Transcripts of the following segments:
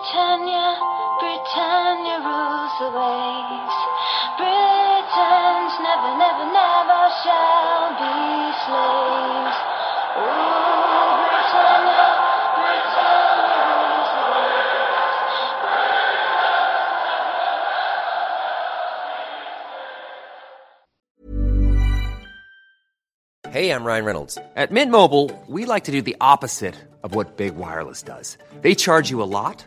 Britannia, Britannia rules the waves. Britons never, never, never shall be slaves. Britannia, Britannia rules the waves. Hey, I'm Ryan Reynolds. At Mint Mobile, we like to do the opposite of what Big Wireless does. They charge you a lot,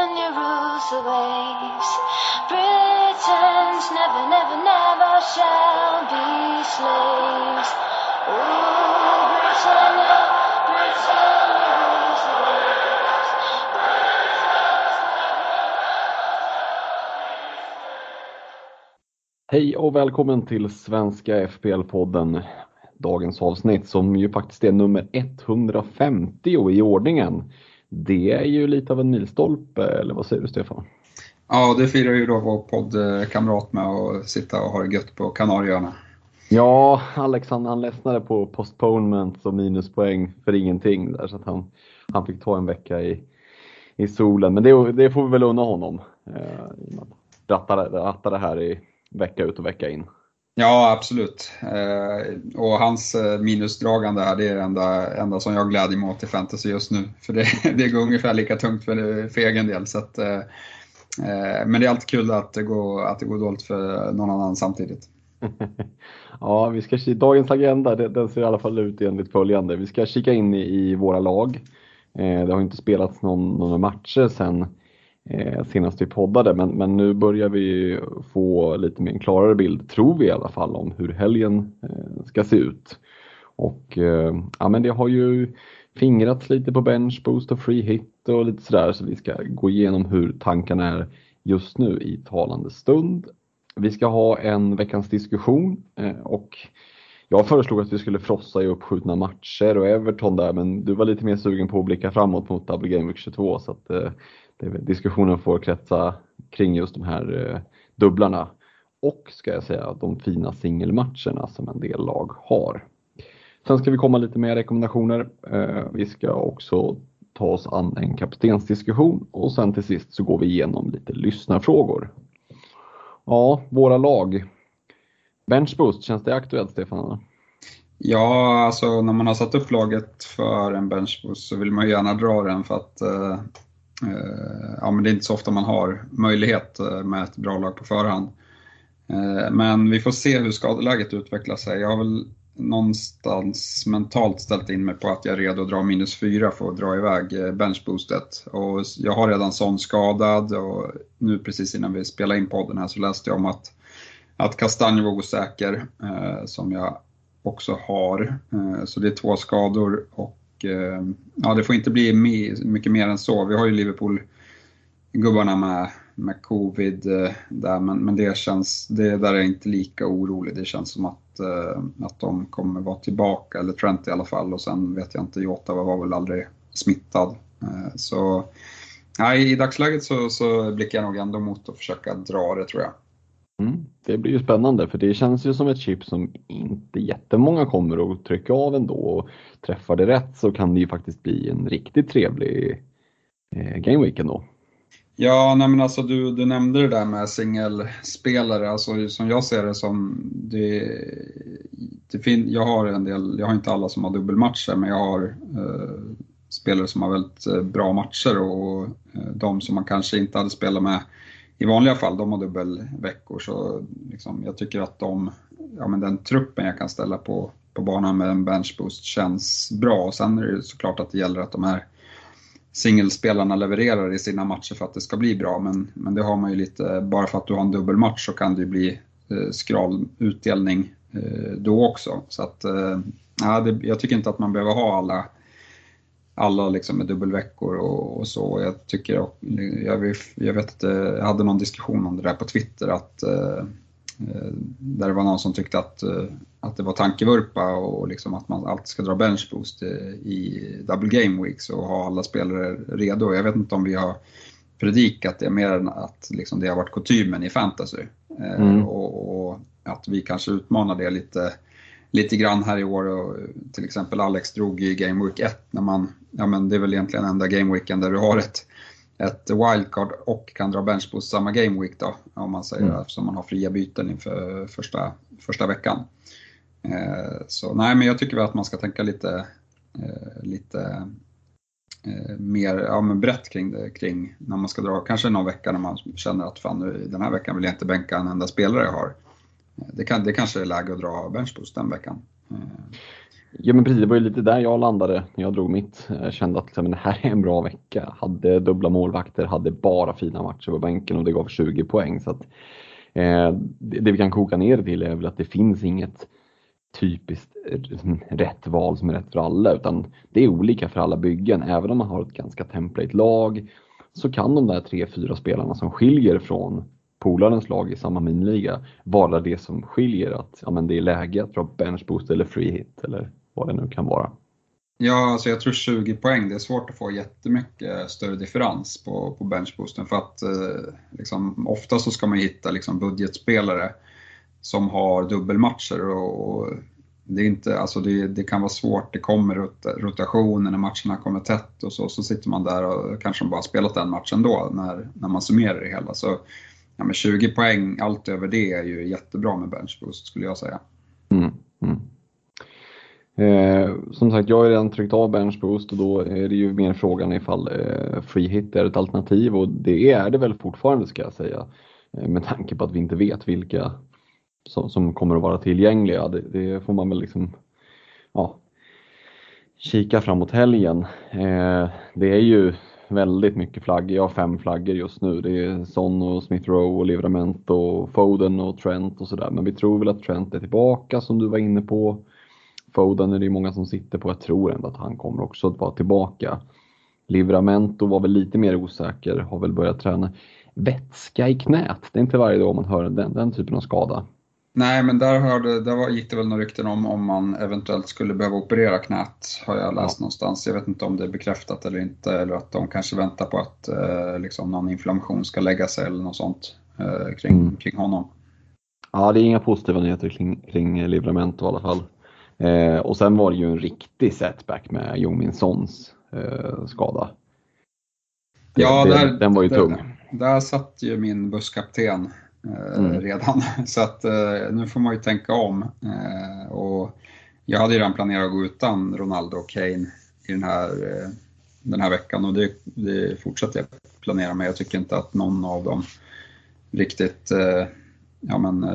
rules the waves. Britons never, never, never shall be slaves. Ooh, Britannia, Britannia rules the waves. Hej och välkommen till Svenska FPL-podden. Dagens avsnitt som ju faktiskt är nummer 150 i ordningen. Det är ju lite av en milstolpe, eller vad säger du Stefan? Ja, det firar ju då vår poddkamrat med att sitta och ha det gött på Kanarieöarna. Ja, Alex han, ledsnade på postponement och minuspoäng för ingenting där så att han, han fick ta en vecka i, i solen. Men det, det får vi väl unna honom. Eh, ratta, ratta det här i vecka ut och vecka in. Ja, absolut. Eh, och hans eh, minusdragande här, det är det enda, enda som jag glädjer mig åt i fantasy just nu. För det, det går ungefär lika tungt för, för egen del. Så att, eh, men det är alltid kul att det, går, att det går dåligt för någon annan samtidigt. ja, vi ska, kika, dagens agenda det- den ser i alla fall ut enligt följande. Vi ska kika in i, i våra lag. Eh, det har inte spelats någon, några matcher sen eh, senast vi poddade men, men nu börjar vi få lite mer en klarare bild, tror vi i alla fall, om hur helgen eh, ska se ut. Och eh, ja, men det har ju fingrats lite på bench boost och free hit och lite sådär så vi ska gå igenom hur tankarna är just nu i talande stund. Vi ska ha en veckans diskussion eh, och jag föreslog att vi skulle frossa i uppskjutna matcher och Everton där men du var lite mer sugen på att blicka framåt mot Double Game Week 22 så att eh, diskussionen får kretsa kring just de här eh, dubblarna. Och ska jag säga de fina singelmatcherna som en del lag har. Sen ska vi komma lite mer rekommendationer. Eh, vi ska också ta oss an en kaptensdiskussion och sen till sist så går vi igenom lite lyssnarfrågor. Ja, våra lag. Benchboost, känns det aktuellt Stefan? Ja, alltså när man har satt upp laget för en benchboost så vill man gärna dra den för att eh, Eh, ja, men det är inte så ofta man har möjlighet eh, med ett bra lag på förhand. Eh, men vi får se hur skadeläget utvecklar sig. Jag har väl någonstans mentalt ställt in mig på att jag är redo att dra minus fyra för att dra iväg benchboostet. Och jag har redan sån skadad och nu precis innan vi spelade in podden här så läste jag om att, att Kastanj var osäker, eh, som jag också har. Eh, så det är två skador och Eh, ja, det får inte bli mycket mer än så. Vi har ju Liverpool-gubbarna med, med covid eh, där, men, men det känns, det där är jag inte lika orolig. Det känns som att, eh, att de kommer vara tillbaka, eller Trent i alla fall, och sen vet jag inte, Jota var väl aldrig smittad. Så nej, i dagsläget så, så blickar jag nog ändå mot att försöka dra det tror jag. Mm, det blir ju spännande för det känns ju som ett chip som inte jättemånga kommer att trycka av ändå. Och träffar det rätt så kan det ju faktiskt bli en riktigt trevlig eh, gameweek ändå. Ja, nej men alltså du, du nämnde det där med singelspelare. Alltså, som jag ser det som, det, det fin, jag har en del, jag har inte alla som har dubbelmatcher, men jag har eh, spelare som har väldigt eh, bra matcher och eh, de som man kanske inte hade spelat med i vanliga fall, de har dubbelveckor. Så liksom, jag tycker att de, ja, men den truppen jag kan ställa på, på banan med en benchboost känns bra. Och sen är det såklart att det gäller att de här singelspelarna levererar i sina matcher för att det ska bli bra. Men, men det har man ju lite, bara för att du har en dubbelmatch så kan det ju bli eh, skral utdelning eh, då också. Så att, eh, ja, det, jag tycker inte att man behöver ha alla alla liksom med dubbelveckor och, och så. Jag tycker, jag, jag vet att jag hade någon diskussion om det där på Twitter att eh, där det var någon som tyckte att, att det var tankevurpa och liksom att man alltid ska dra benchboost i double game weeks och ha alla spelare redo. Jag vet inte om vi har predikat det mer än att liksom det har varit kutymen i fantasy. Mm. Och, och, att vi kanske utmanar det lite, lite grann här i år. Och till exempel Alex drog i Game Week 1 när man, ja men det är väl egentligen enda Game Weeken där du har ett, ett wildcard och kan dra bench på samma Game Week då, om man säger mm. eftersom man har fria byten inför första, första veckan. Eh, så nej, men jag tycker väl att man ska tänka lite, eh, lite eh, mer ja, men brett kring det, kring när man ska dra, kanske någon vecka när man känner att fan nu, den här veckan vill jag inte bänka en enda spelare jag har. Det, kan, det kanske är läge att dra benchboost den veckan. Eh. Ja men precis, det var ju lite där jag landade när jag drog mitt. Jag kände att liksom, det här är en bra vecka. Hade dubbla målvakter, hade bara fina matcher på bänken och det gav 20 poäng. Så att, eh, det vi kan koka ner till är väl att det finns inget typiskt rätt val som är rätt för alla utan det är olika för alla byggen. Även om man har ett ganska template-lag så kan de där tre, fyra spelarna som skiljer från polarens lag i samma miniliga vara det som skiljer att ja, men det är läge att dra Bench Boost eller free hit eller vad det nu kan vara. Ja, alltså jag tror 20 poäng, det är svårt att få jättemycket större differens på, på benchboosten för att eh, liksom, ofta så ska man hitta liksom, budgetspelare som har dubbelmatcher och, och det, är inte, alltså det, det, kan vara svårt, det kommer rotationer när matcherna kommer tätt och så, så sitter man där och kanske bara spelat en match ändå när, när man summerar det hela. Så ja, men 20 poäng, allt över det är ju jättebra med benchboost skulle jag säga. Mm, mm. Eh, som sagt, jag har redan tryckt av benchboost och då är det ju mer frågan ifall eh, free hit är ett alternativ och det är det väl fortfarande ska jag säga. Eh, med tanke på att vi inte vet vilka som, som kommer att vara tillgängliga. Det, det, får man väl liksom ja, kika framåt helgen. Eh, det är ju väldigt mycket flaggor. Jag har fem flaggor just nu. Det är Son och Smith Rowe och Livramento och Foden och Trent och sådär. Men vi tror väl att Trent är tillbaka som du var inne på. Foden är det många som sitter på. Jag tror ändå att han kommer också att vara tillbaka. Livramento var väl lite mer osäker, har väl börjat träna. Vätska i knät, det är inte varje dag man hör den, den typen av skada. Nej, men där, hörde, där var, gick det väl några rykten om om man eventuellt skulle behöva operera knät, har jag läst ja. någonstans. Jag vet inte om det är bekräftat eller inte, eller att de kanske väntar på att eh, liksom någon inflammation ska lägga sig eller något sånt eh, kring, mm. kring honom. Ja, det är inga positiva nyheter kring, kring Livramento i alla fall. Eh, och sen var det ju en riktig setback med Jungmin Sons eh, skada. Ja, det, där, den var ju där, tung. Där, satt ju min busskapten mm. redan. Så att eh, nu får man ju tänka om. Eh, och jag hade ju redan planerat att gå utan Ronaldo och Kane i den här, den här veckan och det, det fortsätter jag planera med. Jag tycker inte att någon av dem riktigt ja, men,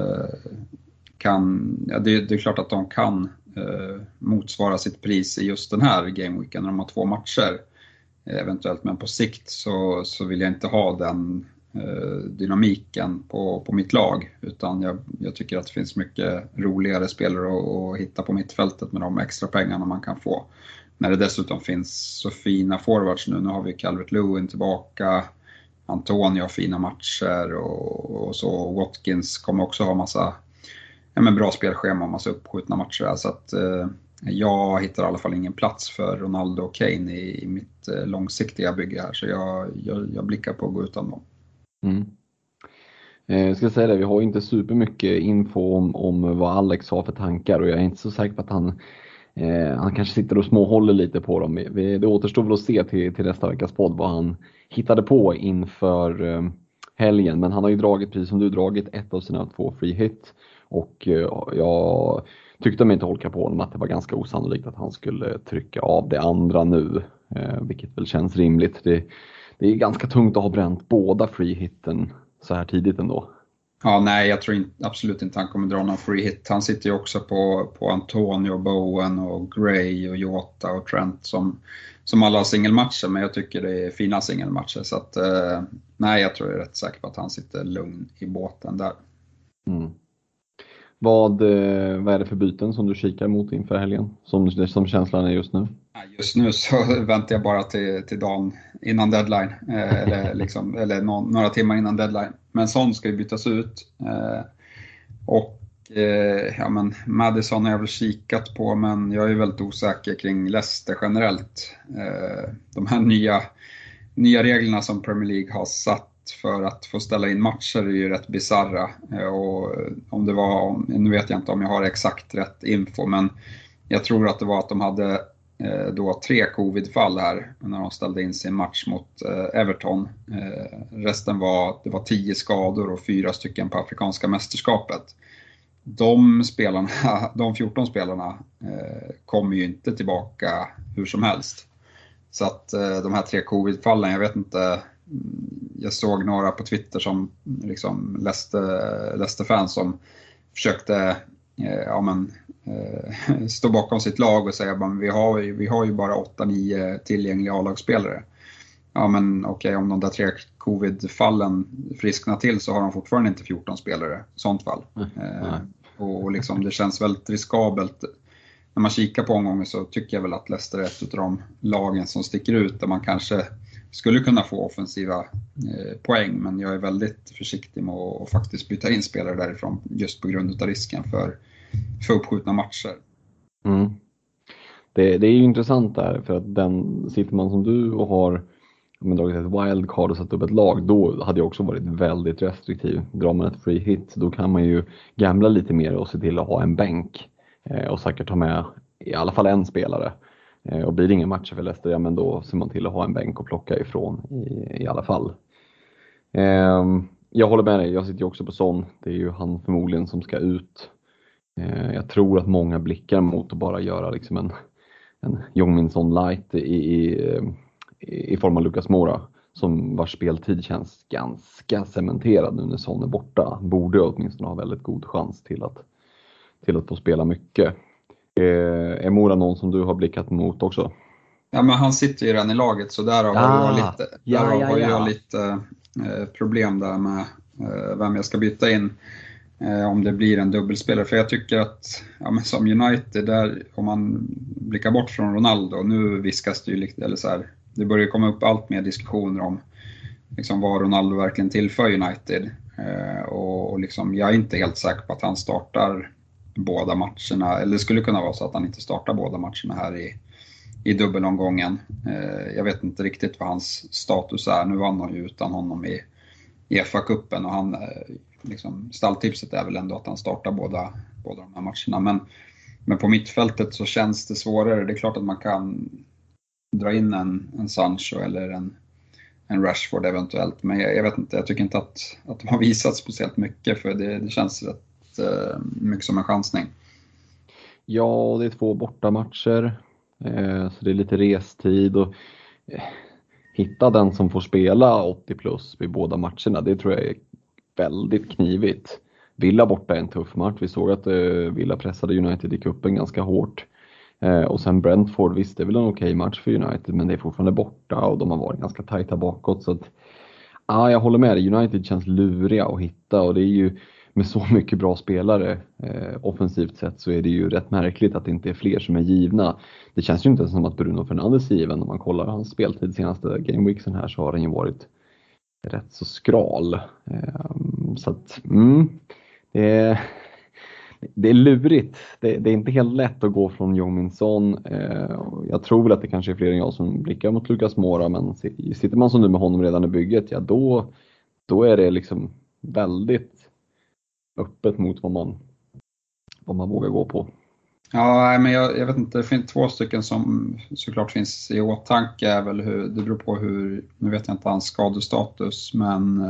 kan, ja, det, det, är klart att de kan motsvara sitt pris i just den här gameweeken när de har två matcher eventuellt, men på sikt så, så vill jag inte ha den Eh, Eh, dynamiken på, på mitt lag. Utan jag, jag, tycker att det finns mycket roligare spelare att, att hitta på mittfältet med de extra pengarna man kan få. När det dessutom finns så fina forwards nu. Nu har vi Calvert Lewin tillbaka. Antonio har fina matcher och, och så. Watkins kommer också ha massa ja, men bra spelschema och massa uppskjutna matcher. Så att, eh, jag hittar i alla fall ingen plats för Ronaldo och Kane i, i mitt eh, långsiktiga bygge här. Så jag, jag, jag blickar på att gå utan dem. Mm. Eh, jag ska säga det, vi har inte supermycket info om, om vad Alex har för tankar och jag är inte så säker på att han eh, han kanske sitter och småhåller lite på dem. Vi, det återstår väl att se till, till nästa veckas podd vad han hittade på inför eh, helgen. Men han har ju dragit, precis som du, dragit ett av sina två free hit. Och eh, jag tyckte mig inte holka på honom att det var ganska osannolikt att han skulle trycka av det andra nu. Eh, vilket väl känns rimligt. Det, det är ganska tungt att ha bränt båda free hitten så här tidigt ändå. Ja, nej, jag tror inte, absolut inte han kommer dra någon free hit. Han sitter ju också på, på Antonio, Bowen och Gray och Jota och Trent som, som alla har singelmatcher, men jag tycker det är fina singelmatcher. Så att, eh, nej, jag tror jag är rätt säker på att han sitter lugn i båten där. Mm. Vad, eh, vad är det för byten som du kikar mot inför helgen, som, som känslan är just nu? Just nu så väntar jag bara till, till dagen innan deadline, eh, eller, liksom, eller no, några timmar innan deadline. Men sån ska ju bytas ut. Eh, och eh, ja, men Madison har jag väl kikat på, men jag är väldigt osäker kring Leicester generellt. Eh, de här nya, nya reglerna som Premier League har satt för att få ställa in matcher är ju rätt bisarra. Eh, och om det var, nu vet jag inte om jag har exakt rätt info, men jag tror att det var att de hade Eh, då tre covidfall här när de ställde in sin match mot eh, Everton. Eh, resten var, det var tio skador och fyra stycken på Afrikanska mästerskapet. De, spelarna, de 14 spelarna kommer ju inte tillbaka hur som helst. Så att de här tre covidfallen, jag vet inte, mm, jag såg några på Twitter som liksom Leicester-fans som försökte ja, men, eh, stå bakom sitt lag och säga att vi har, vi har ju bara 8-9 tillgängliga A-lagsspelare. Ja men okej, okay, om de där tre covid-fallen frisknar till så har de fortfarande inte 14 spelare i sånt fall. Mm. Eh, och liksom, det känns väldigt riskabelt. När man kikar på omgången så tycker jag väl att Leicester är ett av de lagen som sticker ut där man kanske skulle kunna få offensiva eh, poäng men jag är väldigt försiktig med att faktiskt byta in spelare därifrån just på grund av risken för för uppskjutna matcher. Mm. Det, det, är ju intressant där för att den, sitter man som du och har men dragit ett wildcard och satt upp ett lag, då hade jag också varit väldigt restriktiv. Drar man ett free hit, då kan man ju gamla lite mer och se till att ha en bänk eh, och säkert ta med i alla fall en spelare. Eh, och blir det inga matcher för Leicester, ja men då ser man till att ha en bänk att plocka ifrån i, i alla fall. Ehm, jag håller med dig, jag sitter ju också på Son. Det är ju han förmodligen som ska ut eh, jag tror att många blickar mot att bara göra liksom en, en Jongminsson light i, i, i form av Lucas Mora som vars speltid känns ganska cementerad nu när Son är borta. Borde åtminstone ha väldigt god chans till att, till att få spela mycket. Eh, är Mora någon som du har blickat mot också? Ja men han sitter ju redan i laget så där har ah, jag lite, ja, ja, har ja. jag lite eh, problem där med eh, vem jag ska byta in. Eh, om det blir en dubbelspelare. För jag tycker att, ja, som United, där, om man blickar bort från Ronaldo, nu viskas det ju lite, eller så här, det börjar komma upp allt mer diskussioner om liksom, vad Ronaldo verkligen tillför United. Eh, och, och liksom, jag är inte helt säker på att han startar båda matcherna, eller det skulle kunna vara så att han inte startar båda matcherna här i, i dubbelomgången. Eh, jag vet inte riktigt vad hans status är. Nu vann han ju utan honom i, i FA-cupen och han eh, liksom, stalltipset är väl ändå att han startar båda, båda de här matcherna. Men, men på mittfältet så känns det svårare. Det är klart att man kan dra in en, en Sancho eller en, en Rashford eventuellt. Men jag, jag, vet inte, jag tycker inte att, att de har visat speciellt mycket för det, det känns rätt Eh, mycket som en chansning. Ja, det är två bortamatcher. Eh, så det är lite restid och eh, hitta den som får spela 80 plus vid båda matcherna, det tror jag är väldigt knivigt. Villa borta är en tuff match. Vi såg att Villa pressade United i cupen ganska hårt. Och sen Brentford, visst det är väl en okej okay match för United men det är fortfarande borta och de har varit ganska tajta bakåt. Så att, ah, jag håller med dig, United känns luriga att hitta och det är ju med så mycket bra spelare eh, offensivt sett så är det ju rätt märkligt att det inte är fler som är givna. Det känns ju inte som att Bruno Fernandes är given. Om man kollar hans speltid senaste gameweeksen här så har den ju varit rätt så skral. Eh, så att, mm, det, är, det är lurigt. Det, det, är inte helt lätt att gå från Jong Son. Ehm, jag tror väl att det kanske är fler än jag som blickar mot Lukas Mora men sitter man som nu med honom redan i bygget, ja då, då är det liksom väldigt öppet mot vad man, vad man vågar gå på. Ja, men jag, jag, vet inte, det finns två stycken som såklart finns i åtanke. Är väl hur, det beror på hur, nu vet jag inte hans skadestatus, men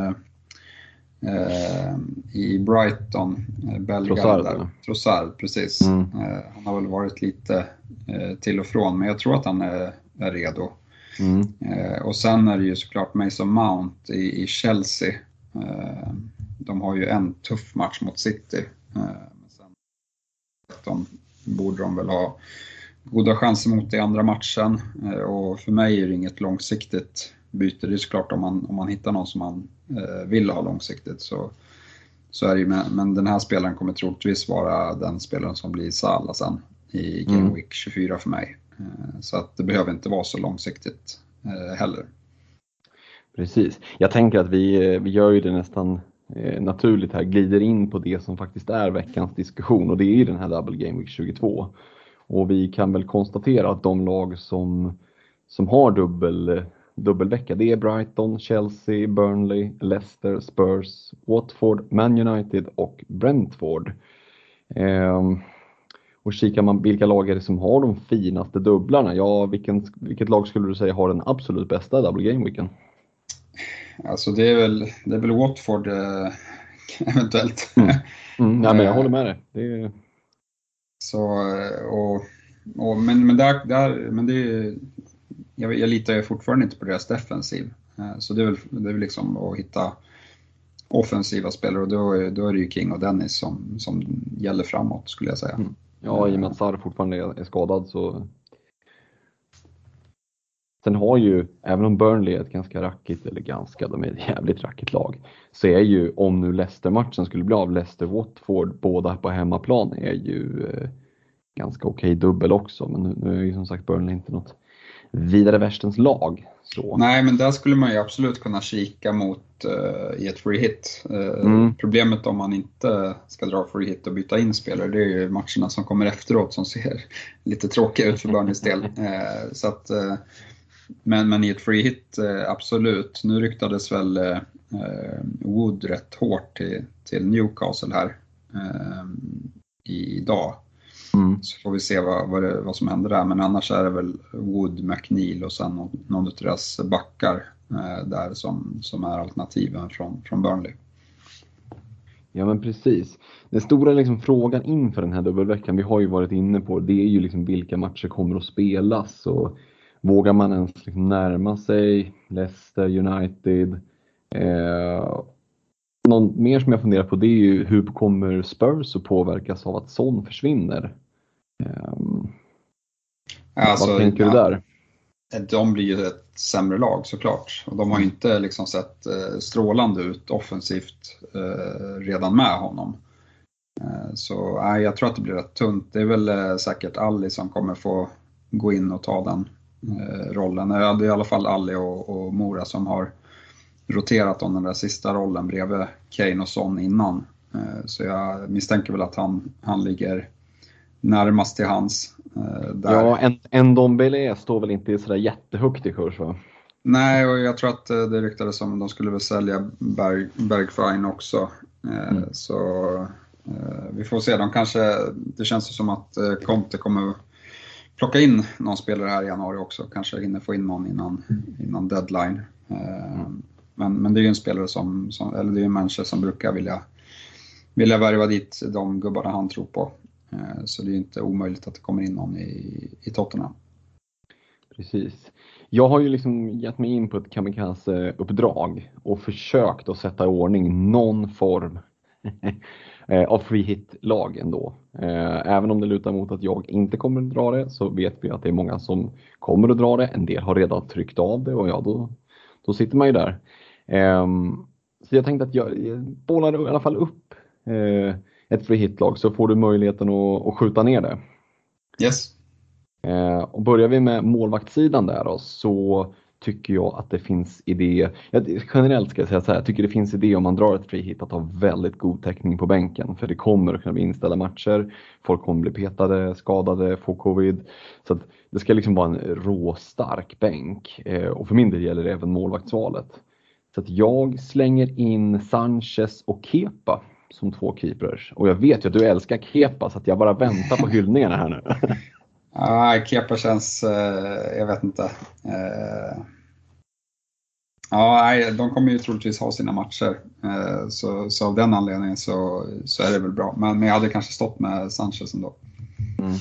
eh, i Brighton, eh, belgaren där, Trossard, precis. Mm. Eh, han har väl varit lite eh, till och från, men jag tror att han är, är redo. Mm. Eh, och sen är det ju såklart Mason Mount i, i Chelsea. Eh, de har ju en tuff match mot City. men sen, de borde de väl ha goda chanser mot i andra matchen. Eh, och för mig är det inget långsiktigt byte. Det är såklart om man, om man hittar någon som man eh, vill ha långsiktigt så, så är det ju med, men den här spelaren kommer troligtvis vara den spelaren som blir Salah sen i Game mm. Week 24 för mig. Så att det behöver inte vara så långsiktigt heller. Precis. Jag tänker att vi, vi gör ju det nästan Eh, naturligt här, glider in på det som faktiskt är veckans diskussion och det är ju den här Double Game Week 22. Och vi kan väl konstatera att de lag som, som har dubbel, dubbelvecka, det är Brighton, Chelsea, Burnley, Leicester, Spurs, Watford, Man United och Brentford. Ehm, och kikar man vilka lag är det som har de finaste dubblarna? Ja, vilken, vilket lag skulle du säga har den absolut bästa double game weeken? Alltså det är väl, det är väl Watford eh, eventuellt. Mm. Mm, ja, men jag håller med dig. Det är... Så, och, och, men, men, där, där, men det jag, jag litar ju fortfarande inte på deras defensiv. Eh, så det är väl, det är väl liksom att hitta offensiva spelare och då är, då är det ju King och Dennis som, som gäller framåt skulle jag säga. Mm. Ja, i och med att Sarr fortfarande är skadad så Sen har ju, även om Burnley är ett ganska rackigt, eller ganska, de är ett jävligt rackigt lag, så är ju, om nu Leicester-matchen skulle bli av, Leicester-Watford, båda på hemmaplan, är ju eh, ganska okej okay dubbel också. Men nu, nu är ju som sagt Burnley inte något vidare värstens lag. Så. Nej, men där skulle man ju absolut kunna kika mot uh, i ett free hit. Uh, mm. Problemet om man inte ska dra free hit och byta in spelare, det är ju matcherna som kommer efteråt som ser lite tråkiga ut för Burnleys del. Uh, så att, men, men i ett free hit, absolut. Nu ryktades väl Wood rätt hårt till, till Newcastle här idag. Mm. Så får vi se vad, vad, det, vad, som händer där. Men annars är det väl Wood, McNeil och sen någon, någon av deras backar eh, där som, som är alternativen från, från Burnley. Ja men precis. Den stora liksom, frågan inför den här dubbelveckan, vi har ju varit inne på, det är ju liksom vilka matcher kommer att spelas. Och vågar man ens liksom närma sig Leicester, United? Eh, någon mer som jag funderar på det är ju hur kommer Spurs att påverkas av att Son försvinner? Um, alltså, vad tänker du där? De blir ju ett sämre lag såklart. Och de har inte liksom sett eh, strålande ut offensivt eh, redan med honom. Eh, så eh, jag tror att det blir rätt tunt. Det är väl eh, säkert Ali som kommer få gå in och ta den eh, rollen. Det är i alla fall Ali och, och Mora som har roterat om den där sista rollen bredvid Kane och Son innan. Eh, så jag misstänker väl att han, han ligger närmast till hans. Eh, där. Ja, en, en Dombele står väl inte sådär jättehögt i kurs va? Nej, och jag tror att det ryktades om att de skulle väl sälja Berg, Bergfine också. Mm. Så vi får se, de kanske, det känns som att Conte kommer plocka in någon spelare här i januari också, kanske hinner få in någon innan, innan deadline. Mm. Men, men det är ju en spelare som, som eller det är en människa som brukar vilja, vilja värva dit de gubbarna han tror på. Eh, så det är inte omöjligt att det kommer in någon i, i Tottenham. Precis. Jag har ju liksom gett mig in på ett kamikaze-uppdrag och försökt att sätta i ordning någon form eh, av free hit-lag ändå. Eh, även om det lutar mot att jag inte kommer att dra det så vet vi att det är många som kommer att dra det. En del har redan tryckt av det och ja, då, då sitter man ju där. Ehm, så jag tänkte att jag, bollar i alla fall upp eh, ett free hit-lag så får du möjligheten att, att skjuta ner det. Yes. Eh, och börjar vi med målvaktssidan där då, så tycker jag att det finns idé, generellt ska jag säga så här, jag tycker det finns idé om man drar ett frihit att ha väldigt god täckning på bänken för det kommer att kunna bli inställda matcher, folk kommer bli petade, skadade, få covid. Så det ska liksom vara en råstark bänk eh, och för min del gäller det även målvaktsvalet. Så att jag slänger in Sanchez och Kepa som två keepers. Och jag vet ju att du älskar Kepa så att jag bara väntar på hyllningarna här nu. ah, Kepa känns, eh, jag vet inte. Eh, ja, de kommer ju troligtvis ha sina matcher. Eh, så, så av den anledningen så, så är det väl bra. Men, men jag hade kanske stått med Sanchez ändå. Mm.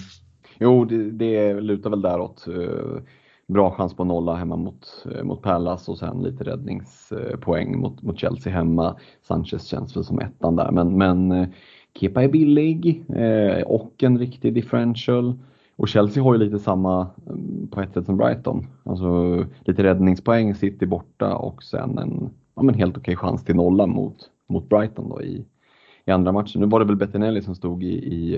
Jo, det, det lutar väl däråt. Eh, bra chans på nolla hemma mot, eh, mot Pallas och sen lite räddningspoäng mot, mot Chelsea hemma. Sanchez känns väl som ettan där men, men eh, Kepa är billig eh, och en riktig differential. Och Chelsea har ju lite samma mm, på ett sätt som Brighton. Alltså lite räddningspoäng, City borta och sen en ja, men helt okej chans till nolla mot, mot Brighton då i, i andra matchen. Nu var det väl Bettinelli som stod i, i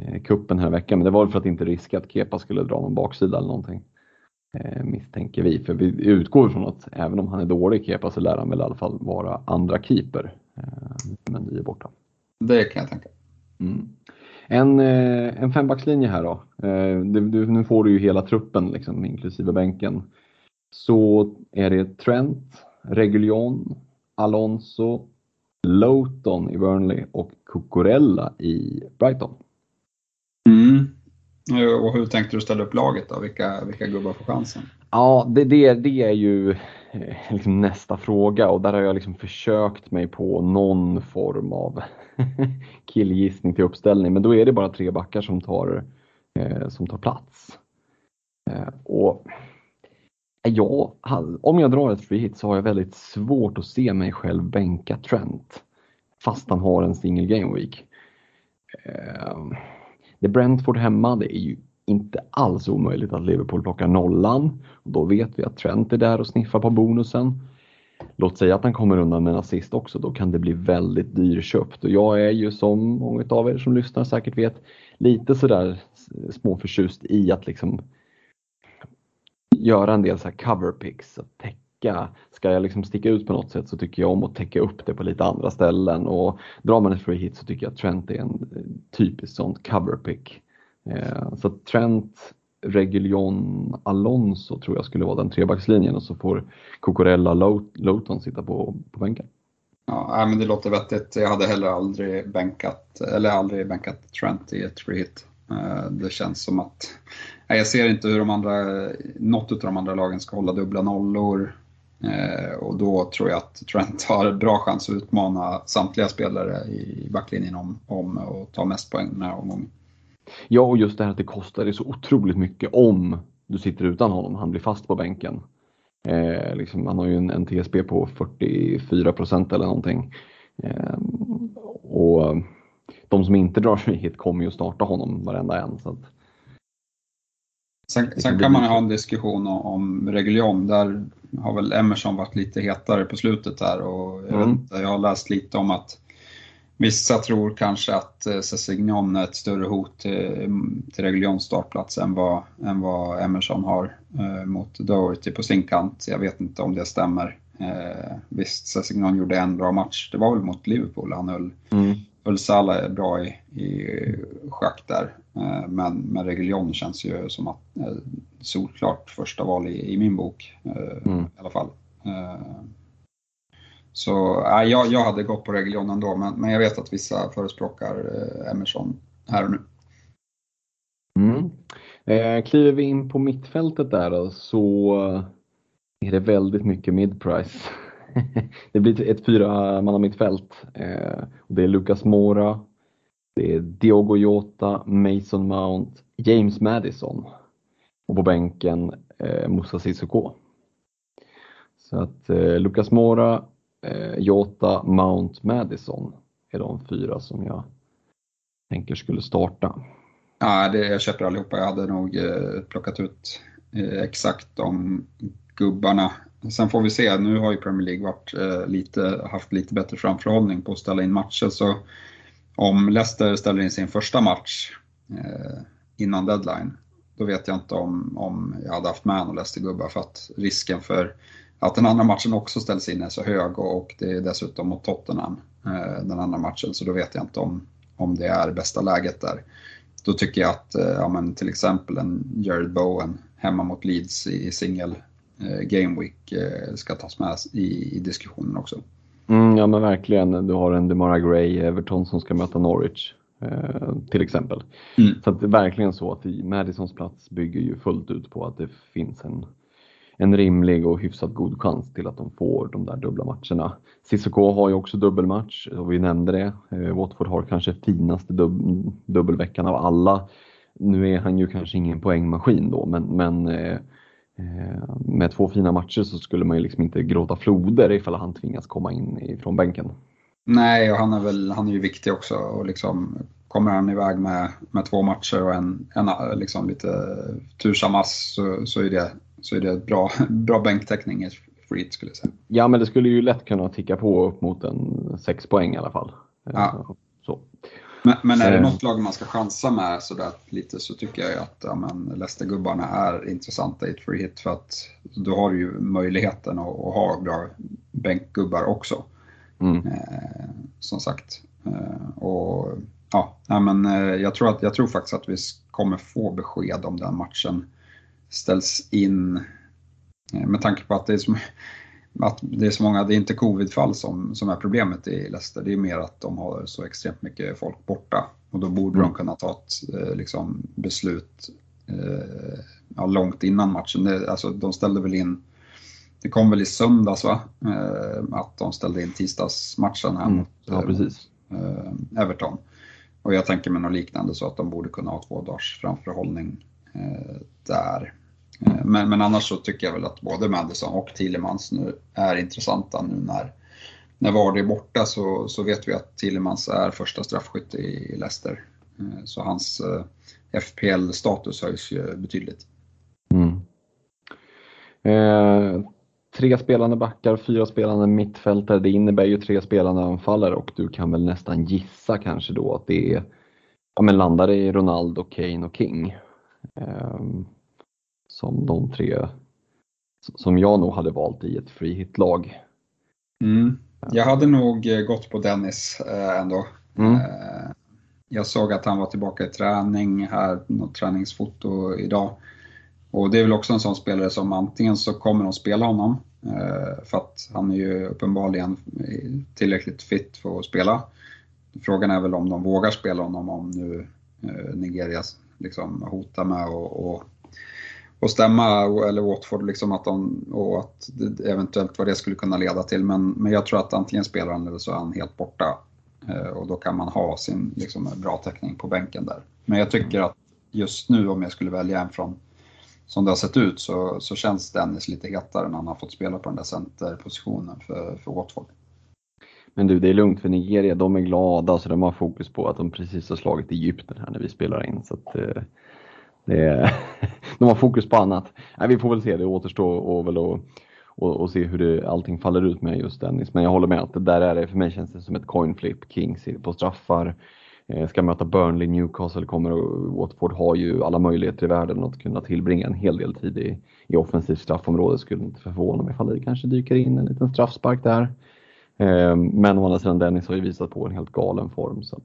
eh, kuppen här veckan. Men det var väl för att inte riska att Kepa skulle dra någon baksida eller någonting. Eh, misstänker vi. För vi utgår från att även om han är dålig Kepa så lär han väl i alla fall vara andra keeper. Eh, men vi är borta. Det kan jag tänka. Mm. En, eh, en fembackslinje här då. Eh, du, du, nu får du ju hela truppen liksom, inklusive bänken. Så är det Trent, Reguljon, Alonso, Loughton i Burnley och Cucurella i Brighton. Mm. Eh, och hur tänkte du ställa upp laget då? Vilka, vilka gubbar får chansen? Ja, det, det, det är ju eh, liksom nästa fråga och där har jag liksom försökt mig på någon form av killgissning till uppställning. Men då är det bara tre backar som tar, eh, som tar plats. Eh, och jag, om jag drar ett free hit så har jag väldigt svårt att se mig själv bänka Trent fast han har en single game week. Eh, det är Brentford hemma, det är ju inte alls omöjligt att Liverpool plockar nollan. Och då vet vi att Trent är där och sniffar på bonusen. Låt säga att han kommer undan med en assist också, då kan det bli väldigt dyrköpt. Och jag är ju som många av er som lyssnar säkert vet lite sådär småförtjust i att liksom göra en del så här cover picks, att täcka. Ska jag liksom sticka ut på något sätt så tycker jag om att täcka upp det på lite andra ställen och drar man ett free hit så tycker jag att Trent är en eh, typisk sån cover pick. Eh, så Trent, Reguljon, Alonso tror jag skulle vara den trebackslinjen och så får Cocorella Loughton sitta på, på bänken. Ja, men det låter vettigt. Jag hade heller aldrig bänkat, eller aldrig bänkat Trent i ett free hit. Eh, det känns som att, jag ser inte hur de andra, något av de andra lagen ska hålla dubbla nollor. Eh, och då tror jag att Trent har bra chans att utmana samtliga spelare i backlinjen om, om att ta mest poäng den här omgången. Ja, och just det här att det kostar det så otroligt mycket om du sitter utan honom. Han blir fast på bänken. Eh, liksom, han har ju en, en TSB på 44 procent eller någonting. Eh, och de som inte drar sig hit kommer ju att starta honom varenda en. Så att, sen, sen kan man ha en diskussion om, om Reguljon. Där har väl Emerson varit lite hetare på slutet här och jag, mm. vet, jag har läst lite om att Vissa tror kanske att eh, Sessignon är ett större hot till, till Reguljons startplats än vad, än vad Emerson har eh, mot Doherty på sin kant. Jag vet inte om det stämmer. Eh, visst, Sessignon gjorde en bra match. Det var väl mot Liverpool han höll, mm. Höll Salah bra i, i schack där. Eh, men, men Reguljon känns ju som att eh, solklart första val i, i min bok eh, mm. i alla fall. Så äh, jag, hade gått på Reguljon ändå, men, men jag vet att vissa förespråkar Emerson här och nu. Mm. Eh, kliver vi in på mittfältet där då, så är det väldigt mycket mid-price. det blir ett fyra manna mittfält. Eh, det är Lucas Mora, det är Diogo Jota, Mason Mount, James Madison och på bänken eh, Moussa Sissoko. Så att eh, Lucas Mora, eh, Jota, Mount, Madison är de fyra som jag tänker skulle starta. Ja, det, jag köper allihopa. Jag hade nog eh, plockat ut eh, exakt de gubbarna. Sen får vi se, nu har ju Premier League varit, eh, lite, haft lite bättre framförhållning på att ställa in matcher. Så om Leicester ställer in sin första match eh, innan deadline, då vet jag inte om, om jag hade haft med någon Leicester-gubbar för att risken för att den andra matchen också ställs in är så hög och det är dessutom mot Tottenham eh, den andra matchen så då vet jag inte om, om det är bästa läget där. Då tycker jag att eh, ja, men till exempel en Jared Bowen hemma mot Leeds i singel Game Week ska tas med i, i diskussionen också. Mm, ja men verkligen, du har en Demara Gray, Everton som ska möta Norwich eh, till exempel. Mm. Så det är verkligen så att Madisons plats bygger ju fullt ut på att det finns en en rimlig och hyfsat god chans till att de får de där dubbla matcherna. Cissoko har ju också dubbelmatch och vi nämnde det. Eh, Watford har kanske finaste dub dubbelveckan av alla. Nu är han ju kanske ingen poängmaskin då men, men eh, eh, med två fina matcher så skulle man ju liksom inte gråta floder ifall han tvingas komma in ifrån bänken. Nej, och han är, väl, han är ju viktig också. Och liksom, kommer han iväg med, med två matcher och en, en liksom lite tursam ass så, så är det så är det bra, bra bänktäckning i free skulle jag säga. Ja, men det skulle ju lätt kunna ticka på upp mot en 6 poäng i alla fall. Ja. Så. Men, men är det Eh. något lag man ska chansa med sådär lite så tycker jag ju att ja, men Leicester-gubbarna är intressanta i ett free hit för att då har du ju möjligheten att, att ha bra bänkgubbar också. Mm. Eh, som sagt. Eh, och ja, nej, men eh, jag tror, att, jag tror faktiskt att vi kommer få besked om den matchen ställs in eh, med tanke på att det är så, att det är så många, det är inte covidfall som, som är problemet i Leicester, det är mer att de har så extremt mycket folk borta. Och då borde de kunna ta ett eh, liksom, beslut eh, ja, långt innan matchen. Det, alltså, de ställde väl in, det kom väl i söndags va? Eh, att de ställde in tisdagsmatchen här Mm. mot Ja, eh, eh, Everton. Och jag tänker mig något liknande så att de borde kunna ha två dagars framförhållning där. Eh, men, men annars så tycker jag väl att både Madison och Thielemans nu är intressanta nu när, när Vardy är borta så, så vet vi att Thielemans är första straffskytt i Leicester. Eh, så hans eh, FPL-status höjs ju betydligt. Mm. Eh, tre spelande backar, fyra spelande mittfältare. Det innebär ju tre spelande anfallare och du kan väl nästan gissa kanske då att det är, ja men landar i Ronaldo, Kane och King. Eh, som de tre som jag nog hade valt i ett free hit-lag. Mm. Jag hade nog eh, gått på Dennis eh, ändå. Mm. Eh, Jag såg att han var tillbaka i träning här, något träningsfoto idag. Och det är väl också en sån spelare som antingen så kommer de spela honom, för att han är ju uppenbarligen tillräckligt fit för att spela. Frågan är väl om de vågar spela honom om nu Nigeria liksom hotar med att och, stämma eller Watford liksom att de, och att eventuellt vad det skulle kunna leda till. Men, men jag tror att antingen spelar han eller så är han helt borta. Eh, och då kan man ha sin liksom, bra täckning på bänken där. Men jag tycker att just nu om jag skulle välja en från som det har sett ut så, så känns Dennis lite hetare när han har fått spela på den där centerpositionen för, för Watford. Men du, det är lugnt för Nigeria, de är glada så de har fokus på att de precis har slagit Egypten här när vi spelar in. Så att, eh, det är, de har fokus på annat. Nej, vi får väl se, det återstår och väl att och, och se hur det, allting faller ut med just Dennis. Men jag håller med att det där är det, för mig känns det som ett coin flip. Kings på straffar, eh, ska möta Burnley, Newcastle kommer och Watford har ju alla möjligheter i världen att kunna tillbringa en hel del tid i, i offensivt straffområde. Skulle inte förvåna mig ifall det kanske dyker in en liten straffspark där. Eh, men å andra sidan Dennis har ju visat på en helt galen form. Så att,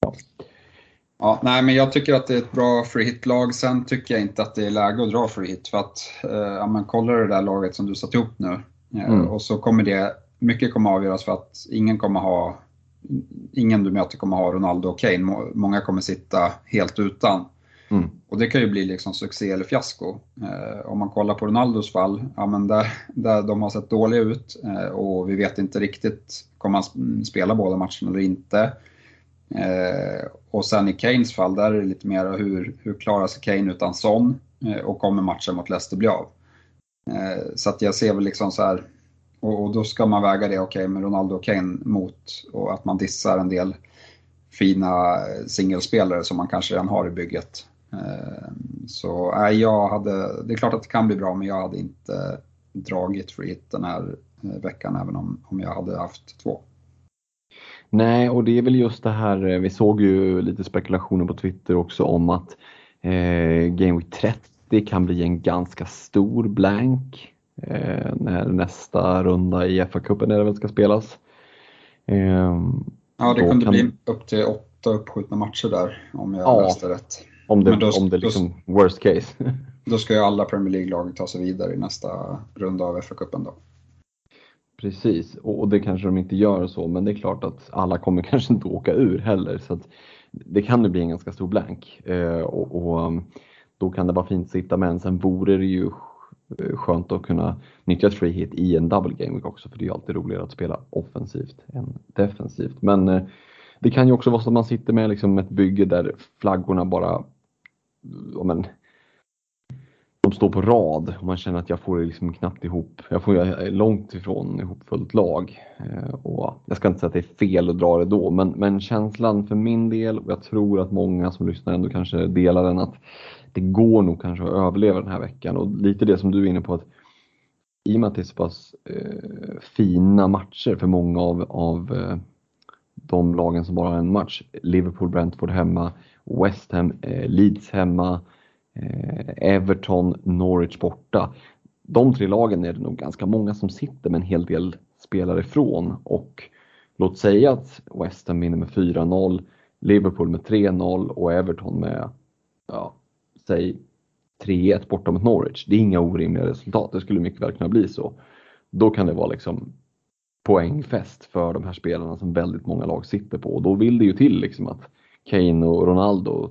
ja. Ja, nej, men jag tycker att det är ett bra free hit-lag. Sen tycker jag inte att det är läge att dra free hit för att, eh, ja men kolla det där laget som du satt ihop nu. Eh, Mm. Och så kommer det, mycket kommer avgöras för att ingen kommer ha, ingen du möter kommer ha Ronaldo och Kane. Må- Många kommer sitta helt utan. Mm. Och det kan ju bli liksom succé eller fiasko. Eh, om man kollar på Ronaldos fall, ja men där, där de har sett dåliga ut eh, och vi vet inte riktigt, kommer han sp- spela båda matcherna eller inte? Eh, och sen i Kanes fall, där är det lite mer hur, hur klarar sig Kane utan Son eh, och kommer matchen mot Leicester bli av? Eh, så att jag ser väl liksom så här, och, och då ska man väga det, okej, med Ronaldo och Kane mot och att man dissar en del fina eh, singelspelare som man kanske redan har i bygget. Eh, Så nej, jag hade, det är klart att det kan bli bra men jag hade inte dragit free hit den här eh, veckan även om, om jag hade haft två. Nej, och det är väl just det här, eh, vi såg ju lite spekulationer på Twitter också om att eh, Game Week 30 kan bli en ganska stor blank eh, när nästa runda i FA-cupen är det väl ska spelas. Eh, Ja, det Då kunde kan- bli upp till åtta uppskjutna matcher där om jag Ja. läste rätt. om det, Men då- om det då- liksom worst case. Då ska ju alla Premier League-lag ta sig vidare i nästa runda av FA-cupen då. Precis, och det kanske de inte gör så, men det är klart att alla kommer kanske inte åka ur heller. Så att det kan ju bli en ganska stor blank eh, och, och um, då kan det vara fint att sitta med en. sen vore det ju eh, skönt att kunna nyttja ett free hit i en double game week också för det är ju alltid roligare att spela offensivt än defensivt. Men eh, det kan ju också vara så att man sitter med liksom ett bygge där flaggorna bara ja, men, de står på rad och man känner att jag får det liksom knappt ihop. Jag får jag är långt ifrån ihopfullt lag. Eh, och jag ska inte säga att det är fel att dra det då, men, men känslan för min del och jag tror att många som lyssnar ändå kanske delar den att det går nog kanske att överleva den här veckan och lite det som du är inne på att i och med att det är så pass eh, fina matcher för många av, av eh, de lagen som bara har en match. Liverpool, Brentford hemma, West Ham, eh, Leeds hemma, Eh, Everton, Norwich borta. De tre lagen är det nog ganska många som sitter med en hel del spelare ifrån och låt säga att West Ham vinner med 4-0, Liverpool med 3-0 och Everton med, ja, säg 3-1 borta mot Norwich. Det är inga orimliga resultat, det skulle mycket väl kunna bli så. Då kan det vara liksom poängfest för de här spelarna som väldigt många lag sitter på och då vill det ju till liksom att Kane och Ronaldo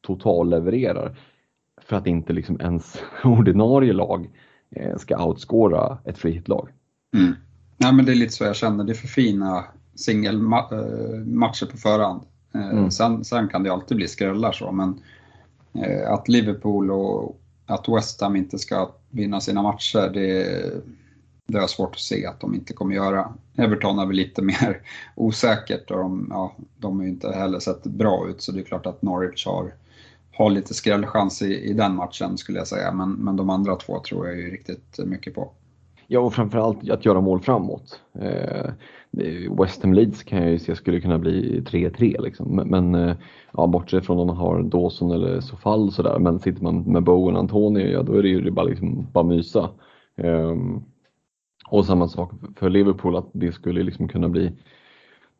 totallevererar för att inte liksom ens ordinarie lag eh, ska outscora ett free hit-lag. Mm. Nej, men det är lite så jag känner, det är för fina singelmatcher på förhand. Eh, mm. Sen, sen, kan det alltid bli skrällar så, men att Liverpool och att West Ham inte ska vinna sina matcher, det, det har jag svårt att se att de inte kommer göra. Everton är väl lite mer osäkert och de, ja, de har ju inte heller sett bra ut så det är klart att Norwich har, har lite skrällchans i, i den matchen skulle jag säga. Men, men de andra två tror jag ju riktigt mycket på. Ja, och framförallt att göra mål framåt. Eh, West Ham Leeds kan jag ju se skulle kunna bli 3-3 liksom. Men, men eh, ja, bortsett från om man har Dawson eller Sofall och sådär. Men sitter man med Bowen och Antonio, ja då är det ju bara, liksom, bara mysa. Eh, och samma sak för Liverpool, att det skulle liksom kunna bli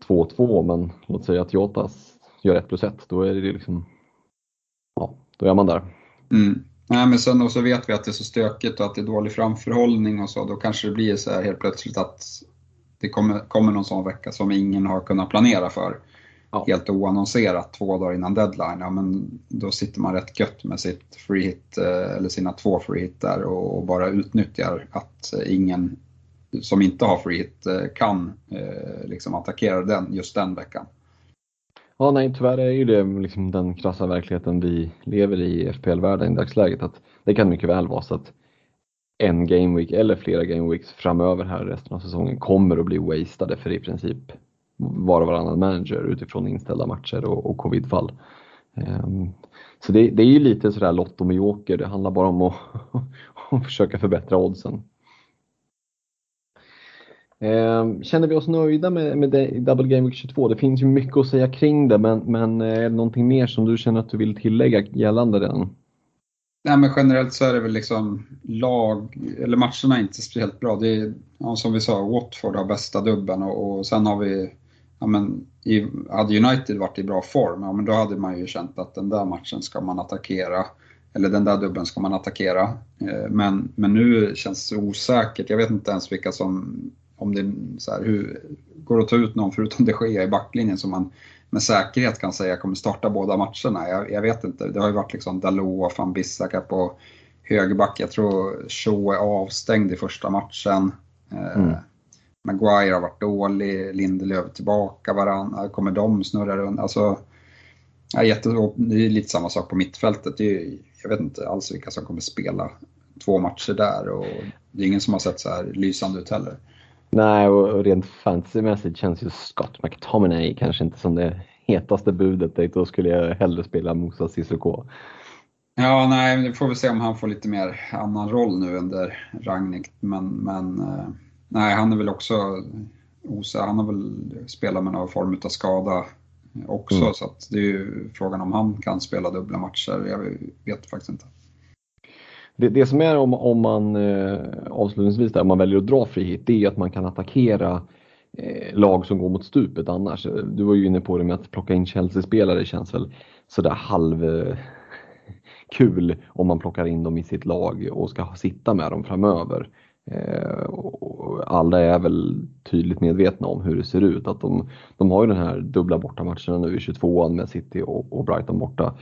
2-2, men låt säga att Jotas gör 1 plus 1, då är det liksom, ja, då är man där. Mm. Nej, men sen så vet vi att det är så stökigt och att det är dålig framförhållning och så, då kanske det blir så här helt plötsligt att det kommer, kommer någon sån vecka som ingen har kunnat planera för. Ja. Helt oannonserat två dagar innan deadline, ja men då sitter man rätt gött med sitt free hit, eh, eller sina två free hit där och bara utnyttjar att ingen som inte har free hit eh, kan eh, liksom attackera den just den veckan. Ja, nej, tyvärr är ju det liksom den krassa verkligheten vi lever i i FPL-världen i dagsläget. Att det kan mycket väl vara så att en game week eller flera game weeks framöver här resten av säsongen kommer att bli wastade för i princip var och varannan manager utifrån inställda matcher och, och covidfall. Um, så det, det, är ju lite sådär Lotto med Joker, det handlar bara om att, att försöka förbättra oddsen. Ehm, känner vi oss nöjda med, med Double Game Week 22? Det finns ju mycket att säga kring det, men, men eh, är det någonting mer som du känner att du vill tillägga gällande den? Nej, men generellt så är det väl liksom lag, eller matcherna är inte speciellt bra. Det är, ja, som vi sa, Watford har bästa dubben och, och sen har vi, ja men, i, hade United varit i bra form, ja men då hade man ju känt att den där matchen ska man attackera. Eller den där dubben ska man attackera. Eh, men, men nu känns det osäkert. Jag vet inte ens vilka som om det så här, hur, går att ta ut någon förutom de Gea i backlinjen som man med säkerhet kan säga kommer starta båda matcherna. Jag, jag vet inte, det har ju varit liksom Dalot och van Bissaka på högerback. Jag tror Shaw är avstängd i första matchen. Eh, mm. Maguire har varit dålig, Lindelöf tillbaka varann. Kommer de snurra runt? Alltså, ja, jätte, det är lite samma sak på mittfältet. Är, jag vet inte alls vilka som kommer spela två matcher där och det är ingen som har sett så här lysande ut heller. Nej, och rent fantasymässigt känns ju Scott McTominay kanske inte som det hetaste budet. Då skulle jag hellre spela Moussa Sissoko. Ja, nej, vi får väl se om han får lite mer annan roll nu under Ragnik. Men, men eh, nej, han är väl också Osa, han har väl spelat med någon form av skada också. Mm. Så att det är ju frågan om han kan spela dubbla matcher. Jag vet faktiskt inte. Det, det som är om, om man eh, avslutningsvis där, om man väljer att dra frihet, det är att man kan attackera eh, lag som går mot stupet annars. Eh, du var ju inne på det med att plocka in Chelsea-spelare känns väl sådär halv eh, kul om man plockar in dem i sitt lag och ska sitta med dem framöver. Eh, alla är väl tydligt medvetna om hur det ser ut. Att de, de har ju den här dubbla bortamatcherna nu i 22an med City och, och Brighton borta.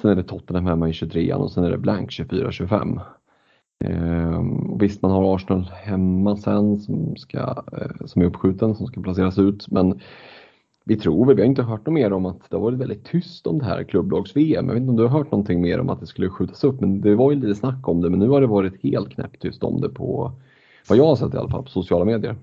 Sen är det Tottenham hemma i 23 och sen är det blank 24-25. Eh, visst, man har Arsenal hemma sen som, ska, eh, som är uppskjuten, som ska placeras ut. Men vi tror väl, vi har inte hört något mer om att det har varit väldigt tyst om det här klubblags-VM. Jag vet inte om du har hört någonting mer om att det skulle skjutas upp, men det var ju lite snack om det. Men nu har det varit helt knäpptyst om det på, vad jag har sett i alla fall, på sociala medier.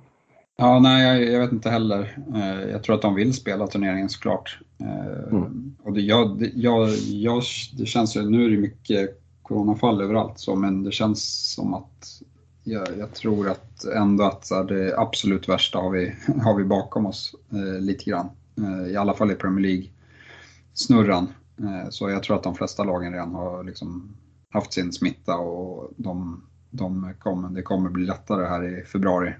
Ja, nej, jag, jag, vet inte heller. Eh, jag tror att de vill spela turneringen såklart. Eh, mm. Och det, jag, jag, jag, det känns ju, nu är det mycket coronafall överallt så, men det känns som att jag, jag tror att ändå att det absolut värsta har vi, har vi bakom oss eh, lite grann. I alla fall i Premier League-snurran. Så jag tror att de flesta lagen redan har liksom haft sin smitta och de, de kommer, det kommer bli lättare här i februari.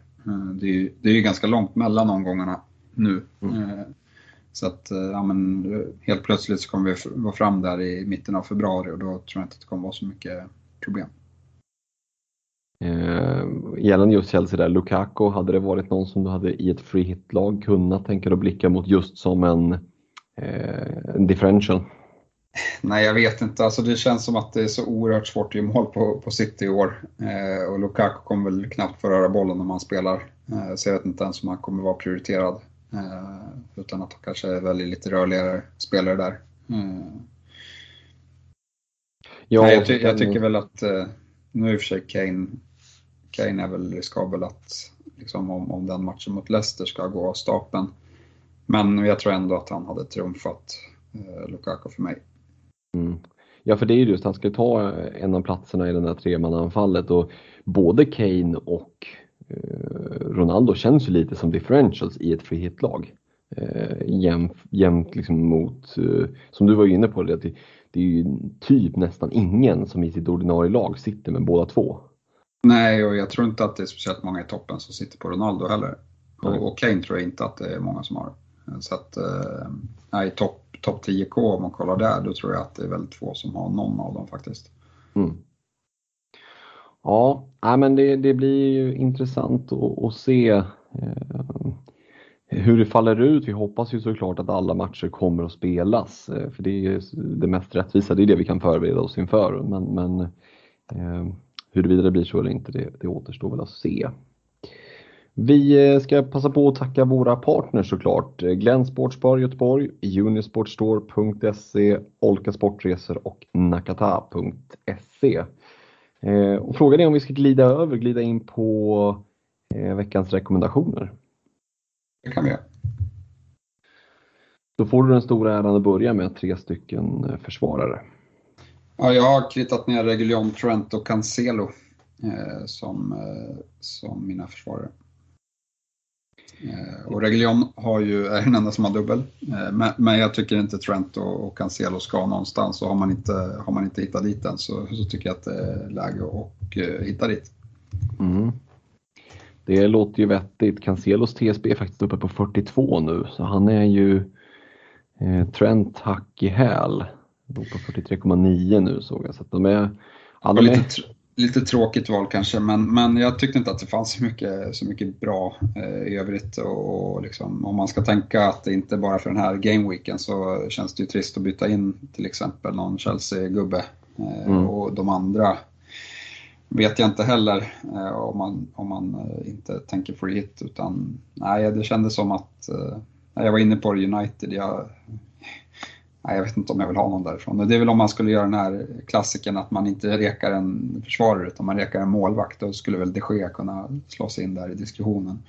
Det är ju, det är ju ganska långt mellan omgångarna nu. Mm. Så att ja, men helt plötsligt så kommer vi vara fram där i mitten av februari och då tror jag inte att det kommer vara så mycket problem. Eh, gällande just Chelsea där, Lukaku, hade det varit någon som du hade i ett free hit-lag kunnat tänka dig att blicka mot just som en, eh, en differential? Nej, jag vet inte. Alltså, det känns som att det är så oerhört svårt att göra mål på, på City i år. Eh, och Lukaku kommer väl knappt få röra bollen när han spelar. Eh, så jag vet inte ens om han kommer vara prioriterad. Eh, utan att han kanske väljer lite rörligare spelare där. Eh. Ja, Nej, jag, ty jag, tycker väl att, eh, nu i och för sig Kane Kane är väl riskabel att liksom, om, om den matchen mot Leicester ska gå av stapeln. Men jag tror ändå att han hade trumfat eh, Lukaku för mig. Mm. Ja, för det är ju just han ska ta en av platserna i det där tremannaanfallet och både Kane och eh, Ronaldo känns ju lite som differentials i ett free hit-lag. Eh, jämt, jämt liksom mot, eh, som du var inne på, det, det är ju typ nästan ingen som i sitt ordinarie lag sitter med båda två. Nej, och jag tror inte att det är speciellt många i toppen som sitter på Ronaldo heller. Och, och Kane tror jag inte att det är många som har. Så att, eh, i topp Topp 10K om man kollar där, då tror jag att det är väldigt få som har någon av dem faktiskt. Mm. Ja, men det, det blir ju intressant att, att se eh, hur det faller ut. Vi hoppas ju såklart att alla matcher kommer att spelas, eh, för det är det mest rättvisa, det är det vi kan förbereda oss inför. Men, men eh, Huruvida det blir så eller inte, det, det återstår väl att se. Vi eh, ska passa på att tacka våra partners såklart. Glenn Sportsbar Göteborg, Unisportstore.se, Olka Sportresor och Nakata.se. Eh, och frågan är om vi ska glida över, glida in på eh, veckans rekommendationer. Det kan vi göra. Då får du den stora äran att börja med tre stycken försvarare. Ja, jag har kritat ner Reguljon, Trent och Cancelo eh, som, eh, som mina försvarare. Eh, och Reguljon har ju, är den enda som har dubbel, eh, men, men, jag tycker inte Trent och, och Cancelo ska någonstans. Och har man inte, har man inte hittat dit än så, så tycker jag att det är läge att uh, hitta dit. Mm. Det låter ju vettigt. Cancelos TSB är faktiskt uppe på 42 nu, så han är ju eh, Trent hack i häl. Låg på 43,9 nu såg jag. Så de är, ja, de är... Lite, lite tråkigt val kanske, men, men jag tyckte inte att det fanns så mycket, så mycket bra eh, i övrigt. Och, och liksom, om man ska tänka att det inte bara för den här gameweeken så känns det ju trist att byta in till exempel någon Chelsea-gubbe. Eh, mm. Och de andra vet jag inte heller eh, om, man, om man eh, inte tänker free hit. Utan nej, det kändes som att eh, jag var inne på United. Jag, Nej, jag vet inte om jag vill ha någon därifrån. Det är väl om man skulle göra den här klassiken att man inte rekar en försvarare utan man rekar en målvakt. Då skulle väl de Gea kunna slå sig in där i diskussionen.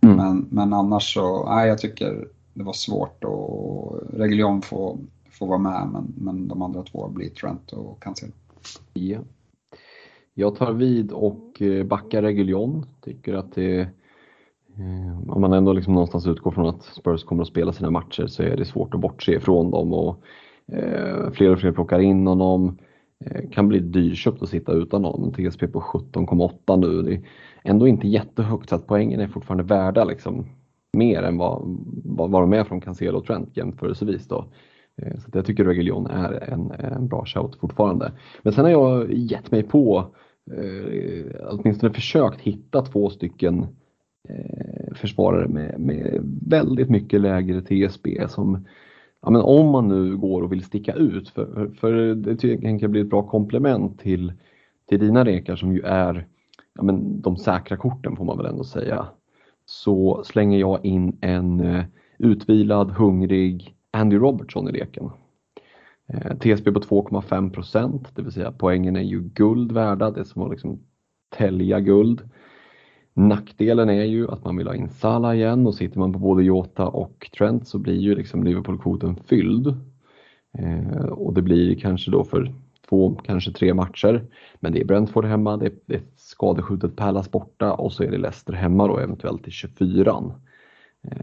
Mm. Men, men annars så, nej jag tycker det var svårt och Reguljon får, får vara med men, men de andra två blir Trent och Cancelo. Ja. Jag tar vid och eh, backar Reguljon. Tycker att det Eh, om man ändå liksom någonstans utgår från att Spurs kommer att spela sina matcher så är det svårt att bortse ifrån dem och eh, fler och fler plockar in honom. Eh, kan bli dyrköpt att sitta utan honom. TSP på 17,8 nu. Det är ändå inte jättehögt så att poängen är fortfarande värda liksom mer än vad, vad, vad de är från Cancelo och Trent jämförelsevis. Då. Eh, så jag tycker Reguljon är en, en bra shout fortfarande. Men sen har jag gett mig på, eh, åtminstone försökt hitta två stycken eh, Eh, försvarare med, med väldigt mycket lägre TSB som ja, men om man nu går och vill sticka ut, för, för det tycker jag ett bra komplement till, till dina rekar som ju är ja, men de säkra korten får man väl ändå säga, så slänger jag in en eh, utvilad, hungrig Andy Robertson i leken. Eh, TSB på 2,5 procent, det vill säga poängen är ju guld värda, det som var liksom tälja guld. Nackdelen är ju att man vill ha in Salah igen och sitter man på både Jota och Trent så blir ju liksom Liverpool-kvoten fylld. Eh, och det blir kanske då för två, kanske tre matcher. Men det är Brentford hemma, det är, det är skadeskjutet Palace borta och så är det Leicester hemma då eventuellt i 24. Eh,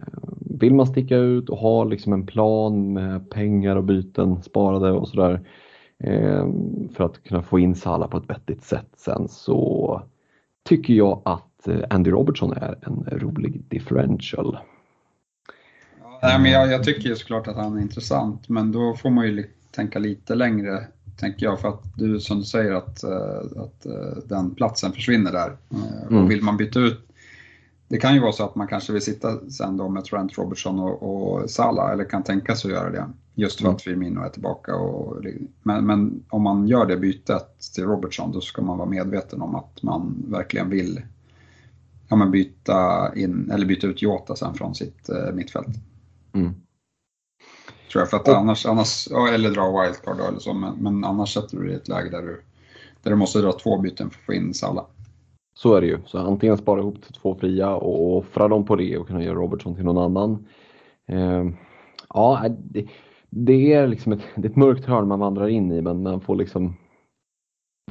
vill man sticka ut och ha liksom en plan med pengar och byten sparade och sådär eh, för att kunna få in Salah på ett vettigt sätt sen så tycker jag att eh, Andy Robertson är en rolig differential. Nej, men jag, jag tycker ju såklart att han är intressant, men då får man ju tänka lite längre, tänker jag, för att du som du säger att, eh, att eh, den platsen försvinner där. Mm. Och vill man byta ut det kan ju vara så att man kanske vill sitta sen då med Trent Robertson och, och Salah, eller kan tänka sig att göra det. Just för mm. att Firmino är tillbaka. Och, men, men, om man gör det bytet till Robertson, då ska man vara medveten om att man verkligen vill ja, men byta, in, eller byta ut Jota sen från sitt eh, mittfält. Mm. Tror jag, för att annars, annars eller dra wildcard eller så, men, men annars sätter du dig i ett läge där du, där du måste dra två byten för att få in Salah. Så är det ju. Så antingen spara ihop till två fria och offra dem på det och kunna göra Robertson till någon annan. Eh, ja, det, det, är liksom ett, det är ett mörkt hörn man vandrar in i men man får liksom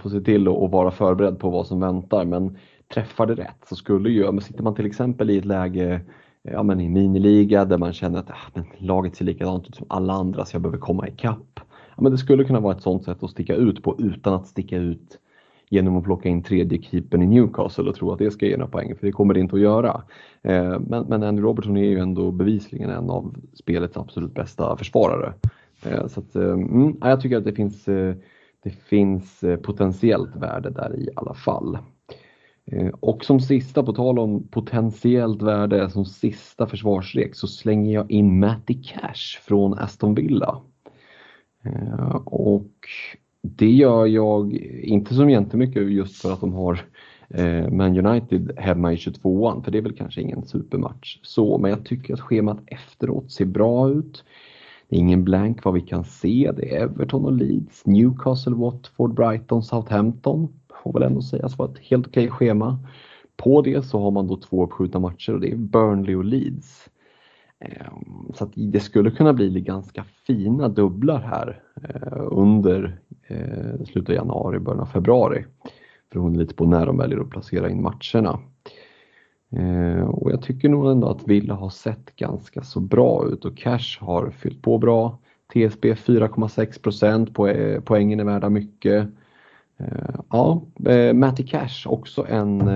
få se till att vara förberedd på vad som väntar. Men träffar det rätt så skulle ju, men sitter man till exempel i ett läge ja, men i miniliga där man känner att ah, men laget ser likadant ut som alla andra så jag behöver komma ikapp. Ja, men det skulle kunna vara ett sånt sätt att sticka ut på utan att sticka ut genom att plocka in tredje keepern i Newcastle och tro att det ska ge några poäng, för det kommer det inte att göra. Eh, men, men Andy Robertson är ju ändå bevisligen en av spelets absolut bästa försvarare. Eh, så att, eh, mm, jag tycker att det finns, det finns potentiellt värde där i alla fall. Eh, och som sista, på tal om potentiellt värde, som sista försvarsrek så slänger jag in Matty Cash från Aston Villa. Eh, och det gör jag inte som jättemycket just för att de har eh, Man United hemma i 22an, för det är väl kanske ingen supermatch så, men jag tycker att schemat efteråt ser bra ut. Det är ingen blank vad vi kan se. Det är Everton och Leeds, Newcastle, Watford, Brighton, Southampton. Får väl ändå sägas vara ett helt okej schema. På det så har man då två uppskjutna matcher och det är Burnley och Leeds. Ehm, så att det skulle kunna bli ganska fina dubblar här eh, under eh, slutet av januari, början av februari. Beroende lite på när de väljer att placera in matcherna. Ehm, och jag tycker nog ändå att Villa har sett ganska så bra ut och Cash har fyllt på bra. TSB 4,6 procent, poängen är värda mycket. Ja, Matty Cash också en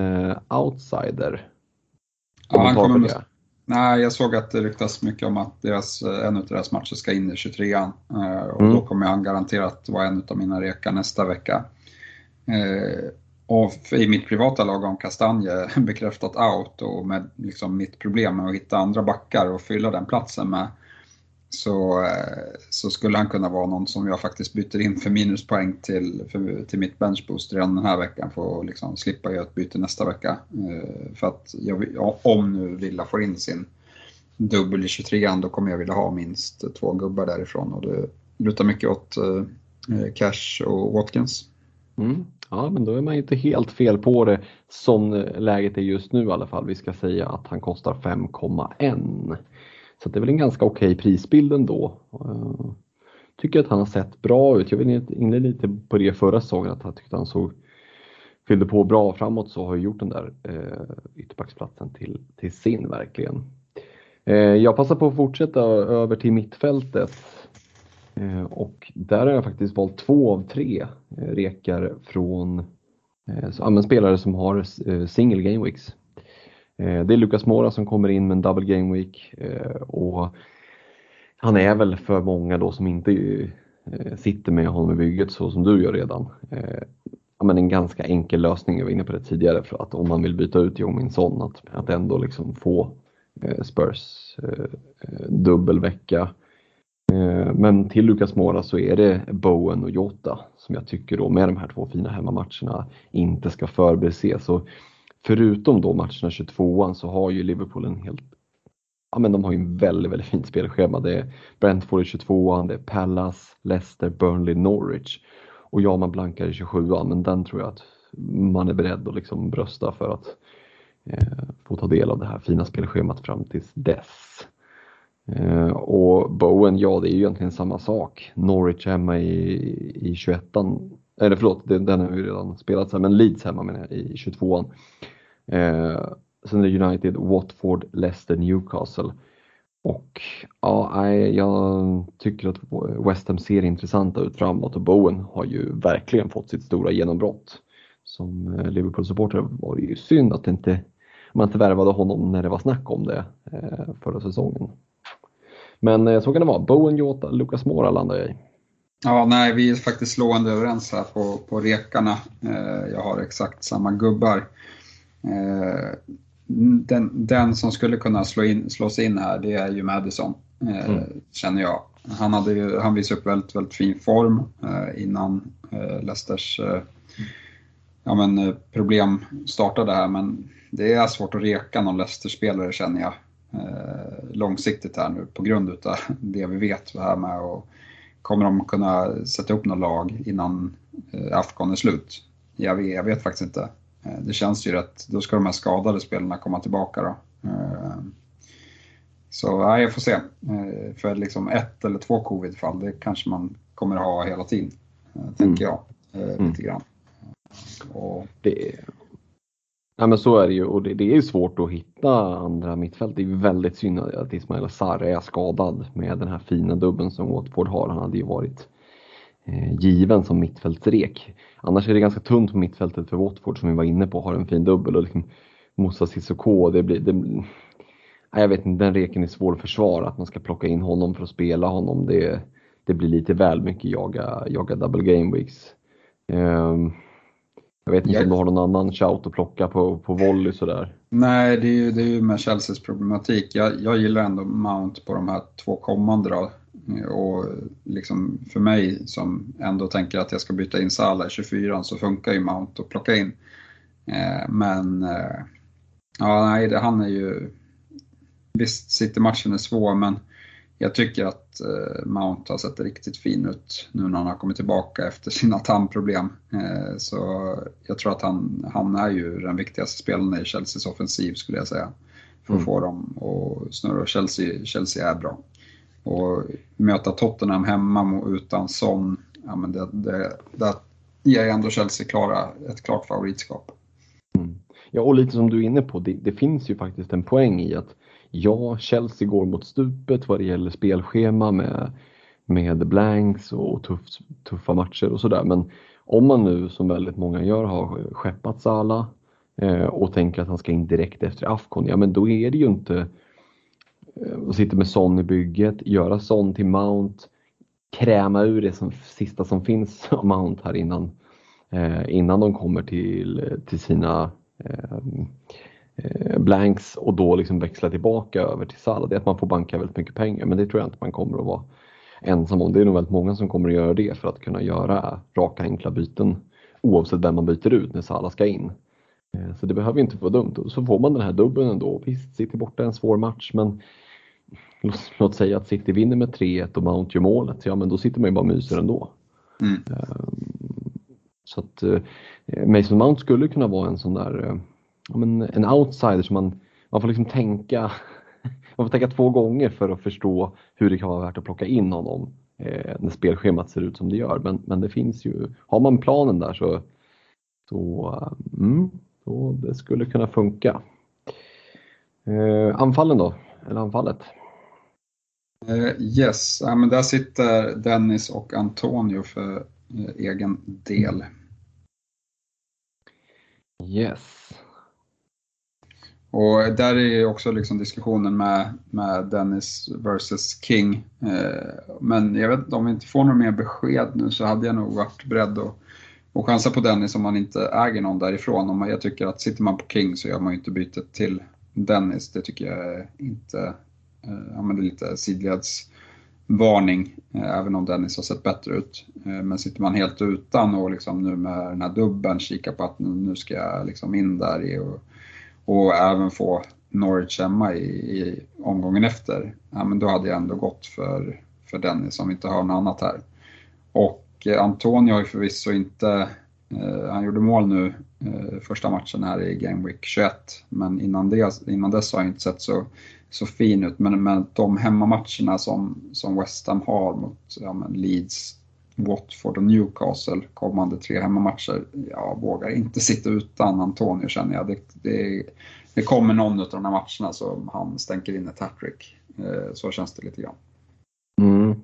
outsider. Ja, han kommer, Nej, jag såg att det ryktas mycket om att deras, en av deras matcher ska in i 23an. Eh, och mm. då kommer han garanterat vara en av mina rekar nästa vecka. Eh, och i mitt privata lag har Kastanje bekräftat out och med liksom mitt problem med att hitta andra backar och fylla den platsen med så, eh, så skulle han kunna vara någon som jag faktiskt byter in för minuspoäng till, för, till mitt benchboost redan den här veckan för att liksom slippa göra ett byte nästa vecka. Eh, för att jag, om nu Villa får in sin dubbel i 23an då kommer jag vilja ha minst två gubbar därifrån och det lutar mycket åt eh, Cash och Watkins. Mm. Ja, men då är man inte helt fel på det som läget är just nu i alla fall. Vi ska säga att han kostar 5,1. Så det är väl en ganska okej okay prisbild ändå. Eh, tycker att han har sett bra ut. Jag var inne lite på det förra säsongen att jag tyckte han såg fyllde på bra framåt så har jag gjort den där eh, ytterbacksplatsen till, till sin verkligen. Eh, jag passar på att fortsätta över till mittfältet. eh, och där har jag faktiskt valt två av tre eh, rekar från eh, så, spelare som har single game weeks. Eh, det är Lucas Mora som kommer in med en double game week eh, och han är väl för många då som inte eh, sitter med honom i bygget så som du gör redan. Ja, men en ganska enkel lösning, jag var inne på det tidigare, för att om man vill byta ut Jominsson att, att ändå liksom få Spurs dubbelvecka. Men till Lucas Mora så är det Bowen och Jota som jag tycker då med de här två fina hemmamatcherna inte ska förbises förutom då matcherna 22an så har ju Liverpool en helt Ja men de har ju en väldigt, väldigt fint spelschema. Det är Brentford i 22an, det är Palace, Leicester, Burnley, Norwich. Och ja, man blankar i 27an, men den tror jag att man är beredd att liksom brösta för att eh, få ta del av det här fina spelschemat fram tills dess. Eh, och Bowen, ja det är ju egentligen samma sak. Norwich hemma i, i 21an, eller förlåt, den, har ju redan spelats här, men Leeds hemma menar jag, i 22an. Eh, sen är det United, Watford, Leicester, Newcastle. Och ja, jag tycker att West Ham ser intressanta ut framåt och Bowen har ju verkligen fått sitt stora genombrott. Som eh, Liverpool-supporter var det ju synd att inte, man inte värvade honom när det var snack om det eh, förra säsongen. Men eh, så kan det vara. Bowen, Jota, Lucas Moura landar jag i. Ja, nej, vi är faktiskt slående överens här på, på rekarna. Eh, jag har exakt samma gubbar. Eh, den, den som skulle kunna slå, in, slå sig in här, det är ju Madison, eh, mm. känner jag. Han, hade ju, han visade upp väldigt, väldigt fin form innan Leicesters ja, men, problem startade här, men det är svårt att reka någon Leicester-spelare känner jag långsiktigt här nu på grund av det vi vet det här med och kommer de kunna sätta upp något lag innan eh, Afghan är slut? Jag vet, jag vet faktiskt inte. Eh, det känns ju rätt, då ska de här skadade spelarna komma tillbaka då. Eh, så ja, jag får se. För liksom ett eller två covid-fall, det kanske man kommer ha hela tiden. Tänker mm. jag. Mm. Lite grann. Och... Det, ja, men så är det ju och det, det är svårt att hitta andra mittfält. Det är väldigt synd att Ismail Sarre är skadad med den här fina dubben som Watford har. Han hade ju varit eh, given som mittfältsrek. Annars är det ganska tunt på mittfältet för Watford som vi var inne på, har en fin dubbel och liksom Moussa Sissoko, det blir, det, jag vet inte, den reken är svår att försvara, att man ska plocka in honom för att spela honom, det, det blir lite väl mycket jaga, jaga double game weeks. Um, jag vet inte jag... om du har någon annan shout att plocka på, på volley sådär? Nej, det är ju, det är ju med Chelseas problematik. Jag, jag gillar ändå Mount på de här två kommande då. Och liksom för mig som ändå tänker att jag ska byta in Salah i 24 så funkar ju Mount att plocka in. Eh, men eh, ja, nej, han är ju... Visst, City-matchen är svår men jag tycker att eh, Mount har sett riktigt fin ut nu när han har kommit tillbaka efter sina tandproblem. Så jag tror att han, han är ju den viktigaste spelaren i Chelseas offensiv skulle jag säga. För att mm. få dem att snurra. Chelsea, Chelsea är bra. Och möta Tottenham hemma utan sån, ja men det, det, det ger ändå Chelsea klara, ett klart favoritskap. Mm. Ja, och lite som du är inne på, det, det, finns ju faktiskt en poäng i att ja, Chelsea går mot stupet vad det gäller spelschema med, med blanks och tuff, tuffa matcher och sådär. Men om man nu, som väldigt många gör, har skeppat Salah eh, och tänker att han ska in direkt efter Afcon, ja men då är det ju inte Eh, och sitter med Son i bygget, göra Son till Mount, kräma ur det som, sista som finns av Mount här innan, eh, innan de kommer till, till sina eh, blanks och då liksom växla tillbaka över till Salah. Det är att man får banka väldigt mycket pengar men det tror jag inte man kommer att vara ensam om. Det är nog väldigt många som kommer att göra det för att kunna göra raka enkla byten oavsett vem man byter ut när Salah ska in. Eh, så det behöver inte vara dumt. Så får man den här dubbeln ändå. Visst, City borta är en svår match men låt säga att City vinner med 3-1 och Mount gör målet, ja men då sitter man ju bara och myser ändå. Mm. Ehm, så att eh, Mason Mount skulle kunna vara en sån där, eh, men en outsider som man, man får liksom tänka, man får tänka två gånger för att förstå hur det kan vara värt att plocka in honom eh, när spelschemat ser ut som det gör. Men, men det finns ju, har man planen där så, så, mm, så det skulle kunna funka. Eh, anfallen då, eller anfallet? Uh, yes, ja, men där sitter Dennis och Antonio för uh, egen del. Yes. Och där är också liksom diskussionen med, med Dennis versus King. Eh, men jag vet inte, om vi inte får några mer besked nu så hade jag nog varit beredd att, och chansa på Dennis om man inte äger någon därifrån. Om man, jag tycker att sitter man på King så gör man ju inte bytet till Dennis. Det tycker jag inte eh, ja, men det är lite sidledsvarning, eh, även om Dennis har sett bättre ut. Men sitter man helt utan och liksom nu med den här dubben kika på att nu ska jag liksom in där i och, och även få Norwich hemma i, i, omgången efter, ja, men då hade jag ändå gått för, för Dennis om vi inte har något annat här. Och eh, Antonio har ju förvisso inte, eh, han gjorde mål nu eh, första matchen här i Game Week 21, men innan, det, innan dess har han inte sett så så fin ut. Men men de hemmamatcherna som, som West Ham har mot ja, Leeds, Watford och Newcastle kommande tre hemmamatcher. Jag vågar inte sitta utan Antonio känner jag. Det, det det kommer någon av de här matcherna som han stänker in ett hattrick. Eh, så känns det lite grann. Mm.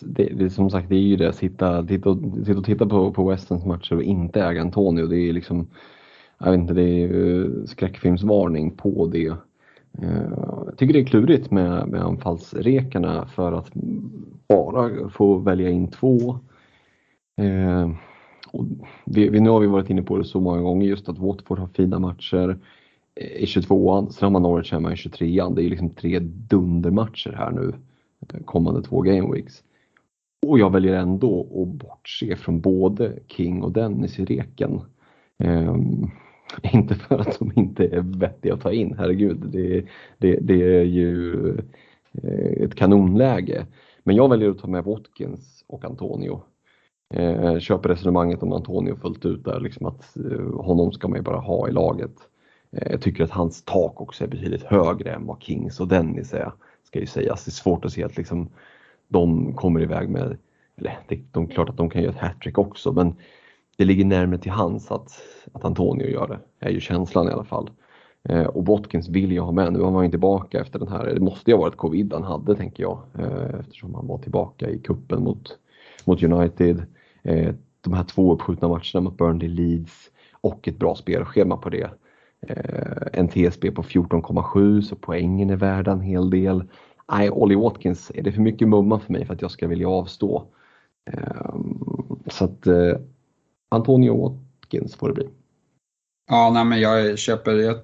Det, det, som sagt, det är ju det, att sitta, och, sitta och titta på, på Westens matcher och inte äga Antonio. Det är liksom, jag vet inte, det är skräckfilmsvarning på det. Eh, jag tycker det är klurigt med, med anfallsrekarna för att bara få välja in två. Eh, och vi, vi, nu har vi varit inne på det så många gånger just att Watford har fina matcher eh, i 22an, sen har man Norwich hemma i 23an. Det är liksom tre dundermatcher här nu eh, kommande två gameweeks. Och jag väljer ändå att bortse från både King och Dennis i reken. Um, inte för att de inte är vettiga att ta in, herregud. Det, det, det är ju eh, ett kanonläge. Men jag väljer att ta med Watkins och Antonio. Eh, köper resonemanget om Antonio fullt ut där, liksom att eh, honom ska man ju bara ha i laget. Eh, jag tycker att hans tak också är betydligt högre än vad Kings och Dennis är, ska ju sägas. Det är svårt att se att liksom de kommer iväg med, eller det, de, klart att de kan göra ett hattrick också, men det ligger närmare till hands att, att Antonio gör det, är ju känslan i alla fall. Eh, och Watkins vill jag ha med, nu har han ju tillbaka efter den här, det måste ju ha varit covid han hade tänker jag, eh, eftersom han var tillbaka i kuppen mot, mot United. Eh, de här två uppskjutna matcherna mot Burnley, Leeds och ett bra spelschema på det. Eh, en TSB på 14,7 så poängen är värda en hel del. Nej, Ollie Watkins är det för mycket mumma för mig för att jag ska vilja avstå. Eh, så att eh, Antonio Watkins får det bli. Ja, nej, men jag köper, jag,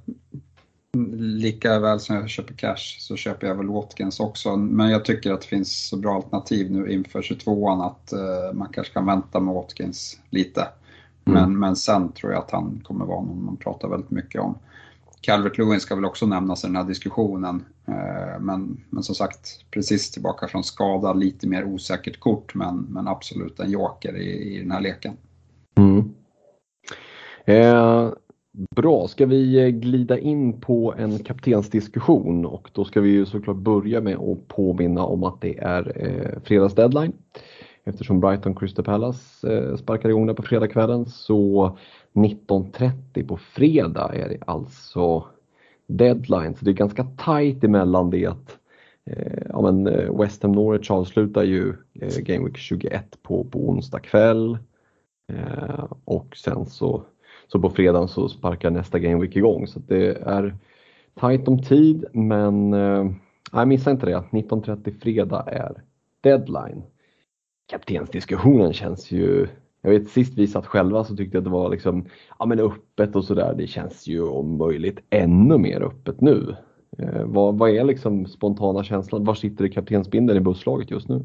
lika väl som jag köper cash så köper jag väl Watkins också. Men jag tycker att det finns så bra alternativ nu inför 22an att uh, man kanske kan vänta med Watkins lite. Mm. Men, men sen tror jag att han kommer vara någon man pratar väldigt mycket om. Calvert Lewin ska väl också nämnas i den här diskussionen. Uh, men, men som sagt, precis tillbaka från skada, lite mer osäkert kort men, men absolut en joker i, i den här leken. Mm. Eh, bra, ska vi eh, glida in på en kaptensdiskussion och då ska vi ju såklart börja med att påminna om att det är eh, fredagsdeadline. Eftersom Brighton Crystal Palace eh, sparkar igång där på fredagskvällen så 19.30 på fredag är det alltså deadline. Så det är ganska tajt emellan det att eh, ja, men eh, West Ham Norwich avslutar ju eh, Game Week 21 på, på onsdag kväll. Eh, och sen så, så på fredagen så sparkar nästa Game Week igång. Så det är tajt om tid men eh, missa inte det. 19.30 fredag är deadline. Kaptensdiskussionen känns ju jag vet sist vi satt själva så tyckte jag att det var liksom, ja men öppet och sådär. Det känns ju om möjligt ännu mer öppet nu. Eh, vad, vad är liksom spontana känslan? Var sitter det kaptensbindeln i busslaget just nu?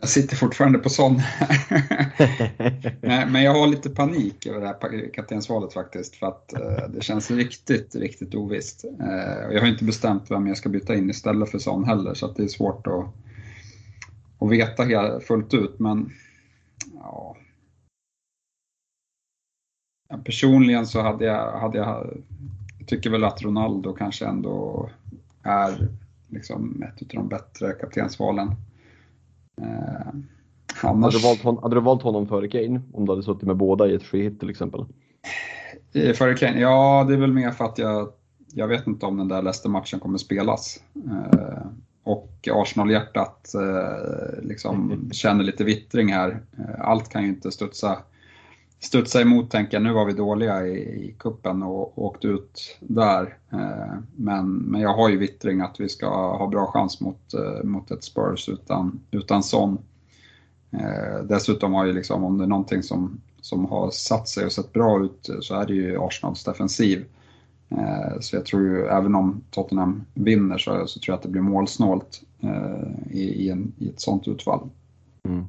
Jag sitter fortfarande på sån. Men jag har lite panik över det här kaptensvalet faktiskt. För att eh, det känns riktigt, riktigt ovisst. Eh, jag har inte bestämt vem jag ska byta in istället för sån heller. Så det är svårt att, att veta fullt ut. Men ja. Personligen så hade jag, hade jag, jag tycker väl att Ronaldo kanske ändå är liksom ett av de bättre kaptensvalen. Eh, annars... hade, du valt hon, hade du valt honom före Kane om du hade suttit med båda i ett free hit till exempel? Före Kane? Ja, det är väl mer för att jag, jag vet inte om den där Leicester-matchen kommer spelas. Eh, och Arsenal-hjärtat eh, liksom känner lite vittring här. Eh, allt kan ju inte studsa studsa emot tänka nu var vi dåliga i, i kuppen och, och åkt ut där. Eh, men, men jag har ju vittring att vi ska ha bra chans mot, eh, mot ett Spurs utan, utan sån. Eh, dessutom har ju liksom, om det är någonting som, som har satt sig och sett bra ut så är det ju Arsenals defensiv. Så jag tror ju, även om Tottenham vinner så, så tror jag att det blir målsnålt i, i, en, i ett sånt utfall. Mm.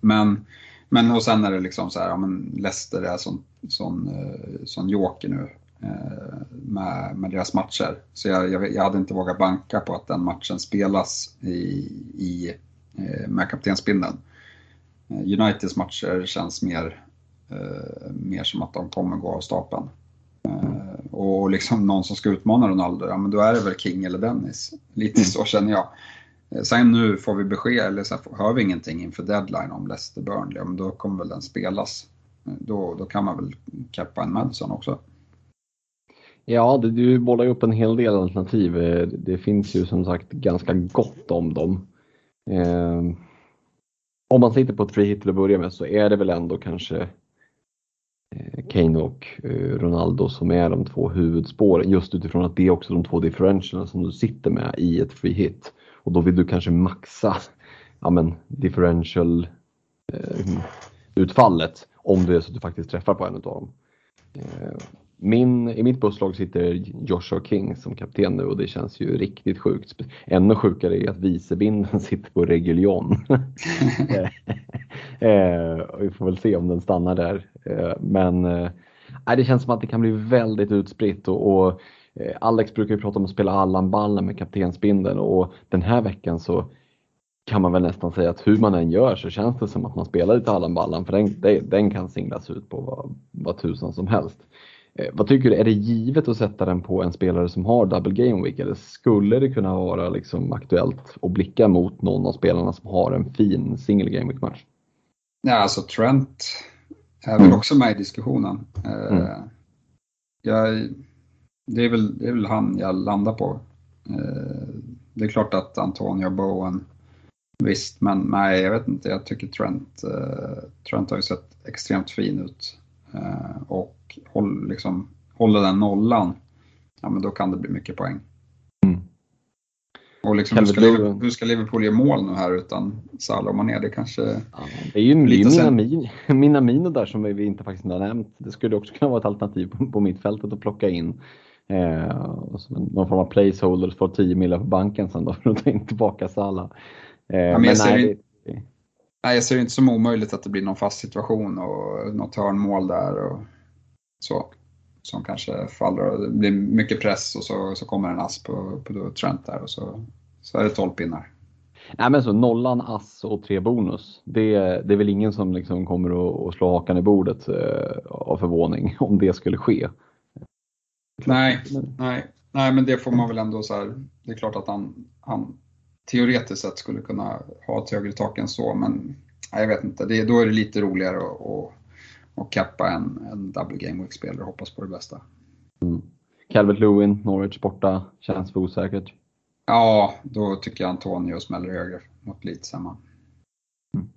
Men men och sen är det liksom så här, ja men Leicester är sån, sån, eh, sån joker nu eh, med, med deras matcher. Så jag, jag, jag, hade inte vågat banka på att den matchen spelas i, i, eh, med kaptensbindeln. Uniteds matcher känns mer, mer som att de kommer gå av stapeln. Och liksom någon som ska utmana Ronaldo, ja men då är det väl King eller Dennis. Lite så känner jag. Eh, sen nu får vi besked, eller sen hör vi ingenting inför deadline om Leicester Burnley, men då kommer väl den spelas. Eh, då, då kan man väl keppa en Madison också. Ja, du, du bollar ju upp en hel del alternativ. Eh, det finns ju som sagt ganska gott om dem. Eh, om man sitter på ett free hit till att börja med så är det väl ändå kanske Kane och Ronaldo som är de två huvudspåren just utifrån att det är också de två differentialerna som du sitter med i ett free hit. Och då vill du kanske maxa ja, men, differential eh, utfallet om det är så att du faktiskt träffar på en av dem. Eh, min, I mitt busslag sitter Joshua King som kapten nu och det känns ju riktigt sjukt. Ännu sjukare är att vicebinden sitter på Reguljon. eh, vi får väl se om den stannar där. Eh, men eh, det känns som att det kan bli väldigt utspritt och, och Alex brukar ju prata om att spela Allan-ballen med kaptensbindeln och den här veckan så kan man väl nästan säga att hur man än gör så känns det som att man spelar lite Allan-ballen för den, den kan singlas ut på vad, vad tusan som helst. Eh, vad tycker du, är det givet att sätta den på en spelare som har double game week eller skulle det kunna vara liksom aktuellt att blicka mot någon av spelarna som har en fin single game week match? Ja, alltså Trent är väl mm. också med i diskussionen. Eh, mm. Jag, det, är väl, det är väl han jag landar på. Eh, det är klart att Antonio Bowen, visst, men nej, jag vet inte. Jag tycker Trent, Trent har ju sett extremt fin ut. Och håll, liksom, håller den nollan, ja men då kan det bli mycket poäng. Mm. Och liksom, hur, ska Liverpool, hur ska Liverpool ge mål nu här utan Salah och Mané? Det kanske ja, Det är ju Minamino, Minamino där som vi inte faktiskt har nämnt. Det skulle också kunna vara ett alternativ på, på mittfältet att plocka in. Eh, någon form av placeholder för 10 miljoner på banken sen då för att ta in tillbaka Salah. Eh, ja, men men nej, det, nej, jag ser det inte som omöjligt att det blir någon fast situation och något hörnmål där. Och så, som kanske faller och det blir mycket press och så, så kommer en ass på, på Trent där och så, så är det 12 pinnar. Nej men så nollan, ass och tre bonus. Det, det är väl ingen som liksom kommer att, att slå hakan i bordet eh, av förvåning om det skulle ske. Nej, nej, nej men det får man väl ändå så här, det är klart att han, han teoretiskt sett skulle kunna ha ett högre tak än så men nej, jag vet inte, det, då är det lite roligare att och kappa en, en double game week-spelare och hoppas på det bästa. Mm. Calvert Lewin, Norwich borta, känns för osäkert. Ja, då tycker jag Antonio smäller högre mot Leeds hemma. Mm.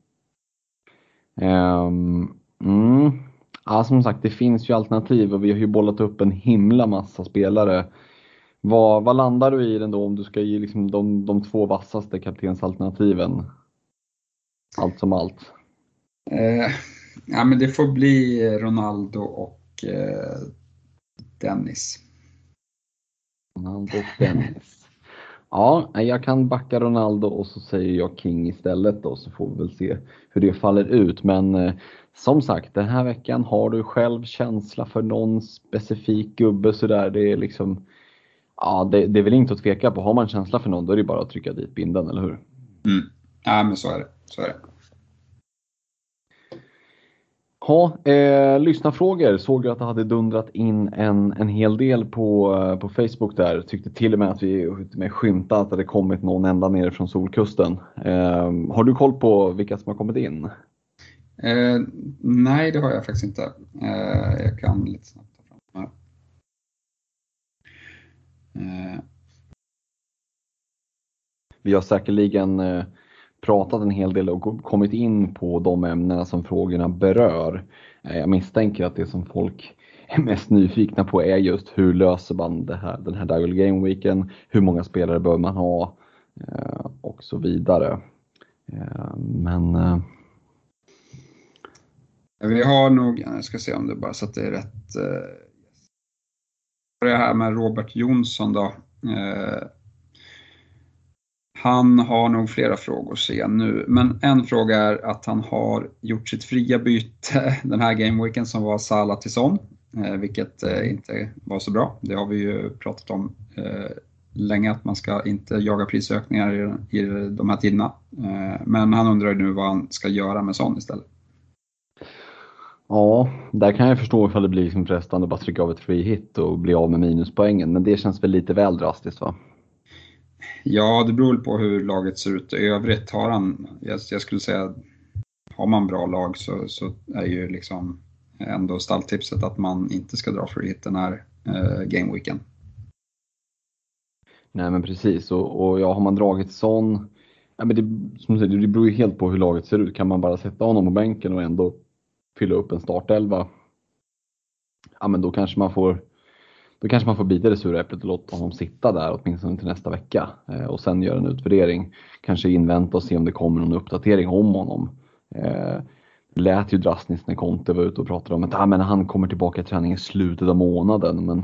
Um, mm. Ja, som sagt, det finns ju alternativ och vi har ju bollat upp en himla massa spelare. Vad, vad landar du i den då om du ska ge liksom de, de två vassaste kaptensalternativen? Allt som allt. Eh, Ja, men det får bli Ronaldo och eh, Dennis. Ronaldo och Dennis. Ja, jag kan backa Ronaldo och så säger jag King istället då så får vi väl se hur det faller ut. Men eh, som sagt, den här veckan har du själv känsla för någon specifik gubbe sådär. Det är liksom, ja det, det är väl inte att tveka på. Har man känsla för någon då är det bara att trycka dit binden, eller hur? Mm. Ja, men så är det. Så är det. Ja, eh, lyssnarfrågor. Såg du att det hade dundrat in en, en hel del på, eh, på Facebook där. Tyckte till och med att vi med skymta att det hade kommit någon ända ner från Solkusten. Eh, har du koll på vilka som har kommit in? Eh, nej, det har jag faktiskt inte. Eh, jag kan lite snabbt ta fram här. Eh. Vi har säkerligen pratat en hel del och kommit in på de ämnena som frågorna berör. Eh, jag misstänker att det som folk är mest nyfikna på är just hur löser man det här, den här Dial Game Weeken, hur många spelare bör man ha eh, och så vidare. Eh, men vi har nog, jag ska se om det bara så att det är rätt. Det här med Robert Jonsson då. Han har nog flera frågor ser jag nu, men en fråga är att han har gjort sitt fria byte den här gameweeken som var Salah till Son, eh, vilket eh, inte var så bra. Det har vi ju pratat om eh, länge att man ska inte jaga prisökningar i, de här tiderna. Men han undrar nu vad han ska göra med Son istället. Ja, där kan jag förstå ifall det blir liksom frestande att bara trycka av ett free hit och bli av med minuspoängen, men det känns väl lite väl drastiskt va? Ja, det beror på hur laget ser ut i övrigt. Har han, jag, jag skulle säga, har man bra lag så, så är ju liksom ändå stalltipset att man inte ska dra free hit den här eh, gameweeken. Nej men precis och, och ja, har man dragit sån, ja, men det, som du säger, det beror ju helt på hur laget ser ut. Kan man bara sätta honom på bänken och ändå fylla upp en startelva, ja men då kanske man får då kanske man får bita det sura äpplet och låta honom sitta där åtminstone till nästa vecka eh, och sen göra en utvärdering. Kanske invänta och se om det kommer någon uppdatering om honom. Eh, det lät ju drastiskt när Conte var ute och pratade om att ah, men han kommer tillbaka i träning i slutet av månaden. Men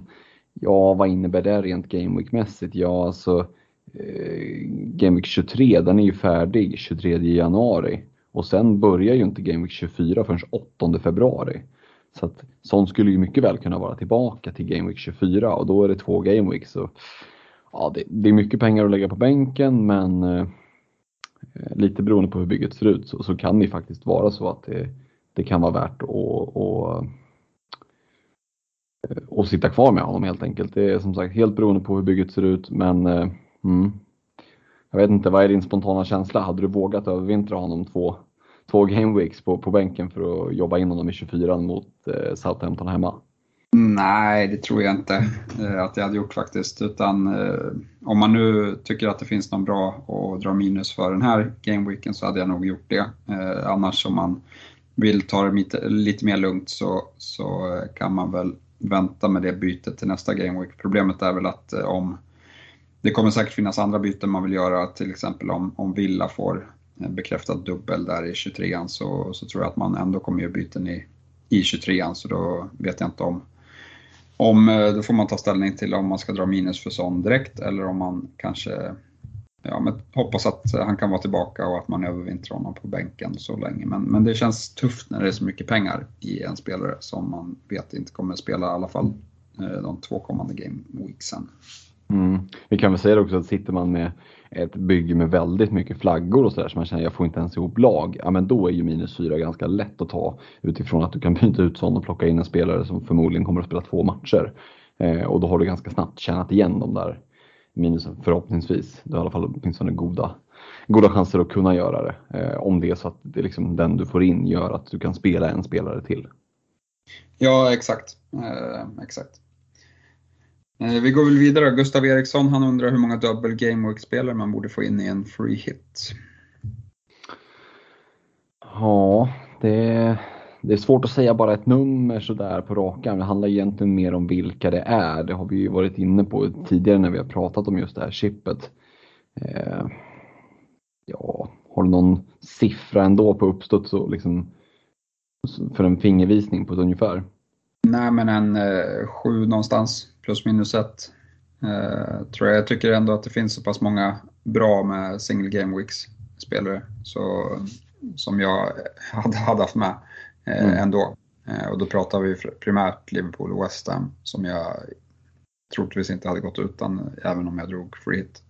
ja, vad innebär det rent gameweek-mässigt? Ja, alltså eh, Gameweek 23, den är ju färdig 23 januari och sen börjar ju inte Gameweek 24 förrän 8 februari. Så att sånt skulle ju mycket väl kunna vara tillbaka till Game Week 24 och då är det två Game Weeks. Så, ja, det, det, är mycket pengar att lägga på bänken men eh, lite beroende på hur bygget ser ut så, så kan det faktiskt vara så att det, det kan vara värt att, att, eh, att sitta kvar med honom helt enkelt. Det är som sagt helt beroende på hur bygget ser ut men eh, mm, jag vet inte, vad är din spontana känsla? Hade du vågat övervintra honom två två gameweeks på, på bänken för att jobba in honom i 24 mot eh, Southampton hemma? Nej, det tror jag inte eh, att jag hade gjort faktiskt. Utan eh, om man nu tycker att det finns någon bra att dra minus för den här gameweeken så hade jag nog gjort det. Eh, annars om man vill ta det lite, lite mer lugnt så, så eh, kan man väl vänta med det bytet till nästa gameweek. Problemet är väl att eh, om det kommer säkert finnas andra byten man vill göra, till exempel om, om Villa får bekräftad dubbel där i 23an så, så tror jag att man ändå kommer göra byten i, i 23an så då vet jag inte om om, eh, då får man ta ställning till om man ska dra minus för sån direkt eller om man kanske ja, men hoppas att han kan vara tillbaka och att man övervintrar honom på bänken så länge. Men, men det känns tufft när det är så mycket pengar i en spelare som man vet inte kommer spela i alla fall eh, de två kommande game weeksen. Mm. Vi kan väl säga också att sitter man med ett bygge med väldigt mycket flaggor och sådär så man känner jag får inte ens ihop lag. Ja men då är ju minus 4 ganska lätt att ta utifrån att du kan byta ut sån och plocka in en spelare som förmodligen kommer att spela två matcher. Eh, och då har du ganska snabbt tjänat igen de där minusen förhoppningsvis. Du har i alla fall åtminstone goda, goda chanser att kunna göra det. Eh, om det är så att det är liksom den du får in gör att du kan spela en spelare till. Ja exakt. Eh, exakt. Eh, vi går väl vidare. Gustav Eriksson han undrar hur många dubbel gamework-spelare man borde få in i en free hit. Ja, det, det är svårt att säga bara ett nummer sådär på rakan. Det handlar egentligen mer om vilka det är. Det har vi ju varit inne på tidigare när vi har pratat om just det här chippet. Eh, ja, har du någon siffra ändå på uppstuds och liksom för en fingervisning på ett ungefär? Nej, men en eh, sju någonstans plus minus ett. Eh, tror jag. jag tycker ändå att det finns så pass många bra med single game weeks spelare så, som jag hade, hade haft med eh, mm. ändå. Eh, och då pratar vi primärt Liverpool och West Ham som jag troligtvis inte hade gått utan även om jag drog free hit.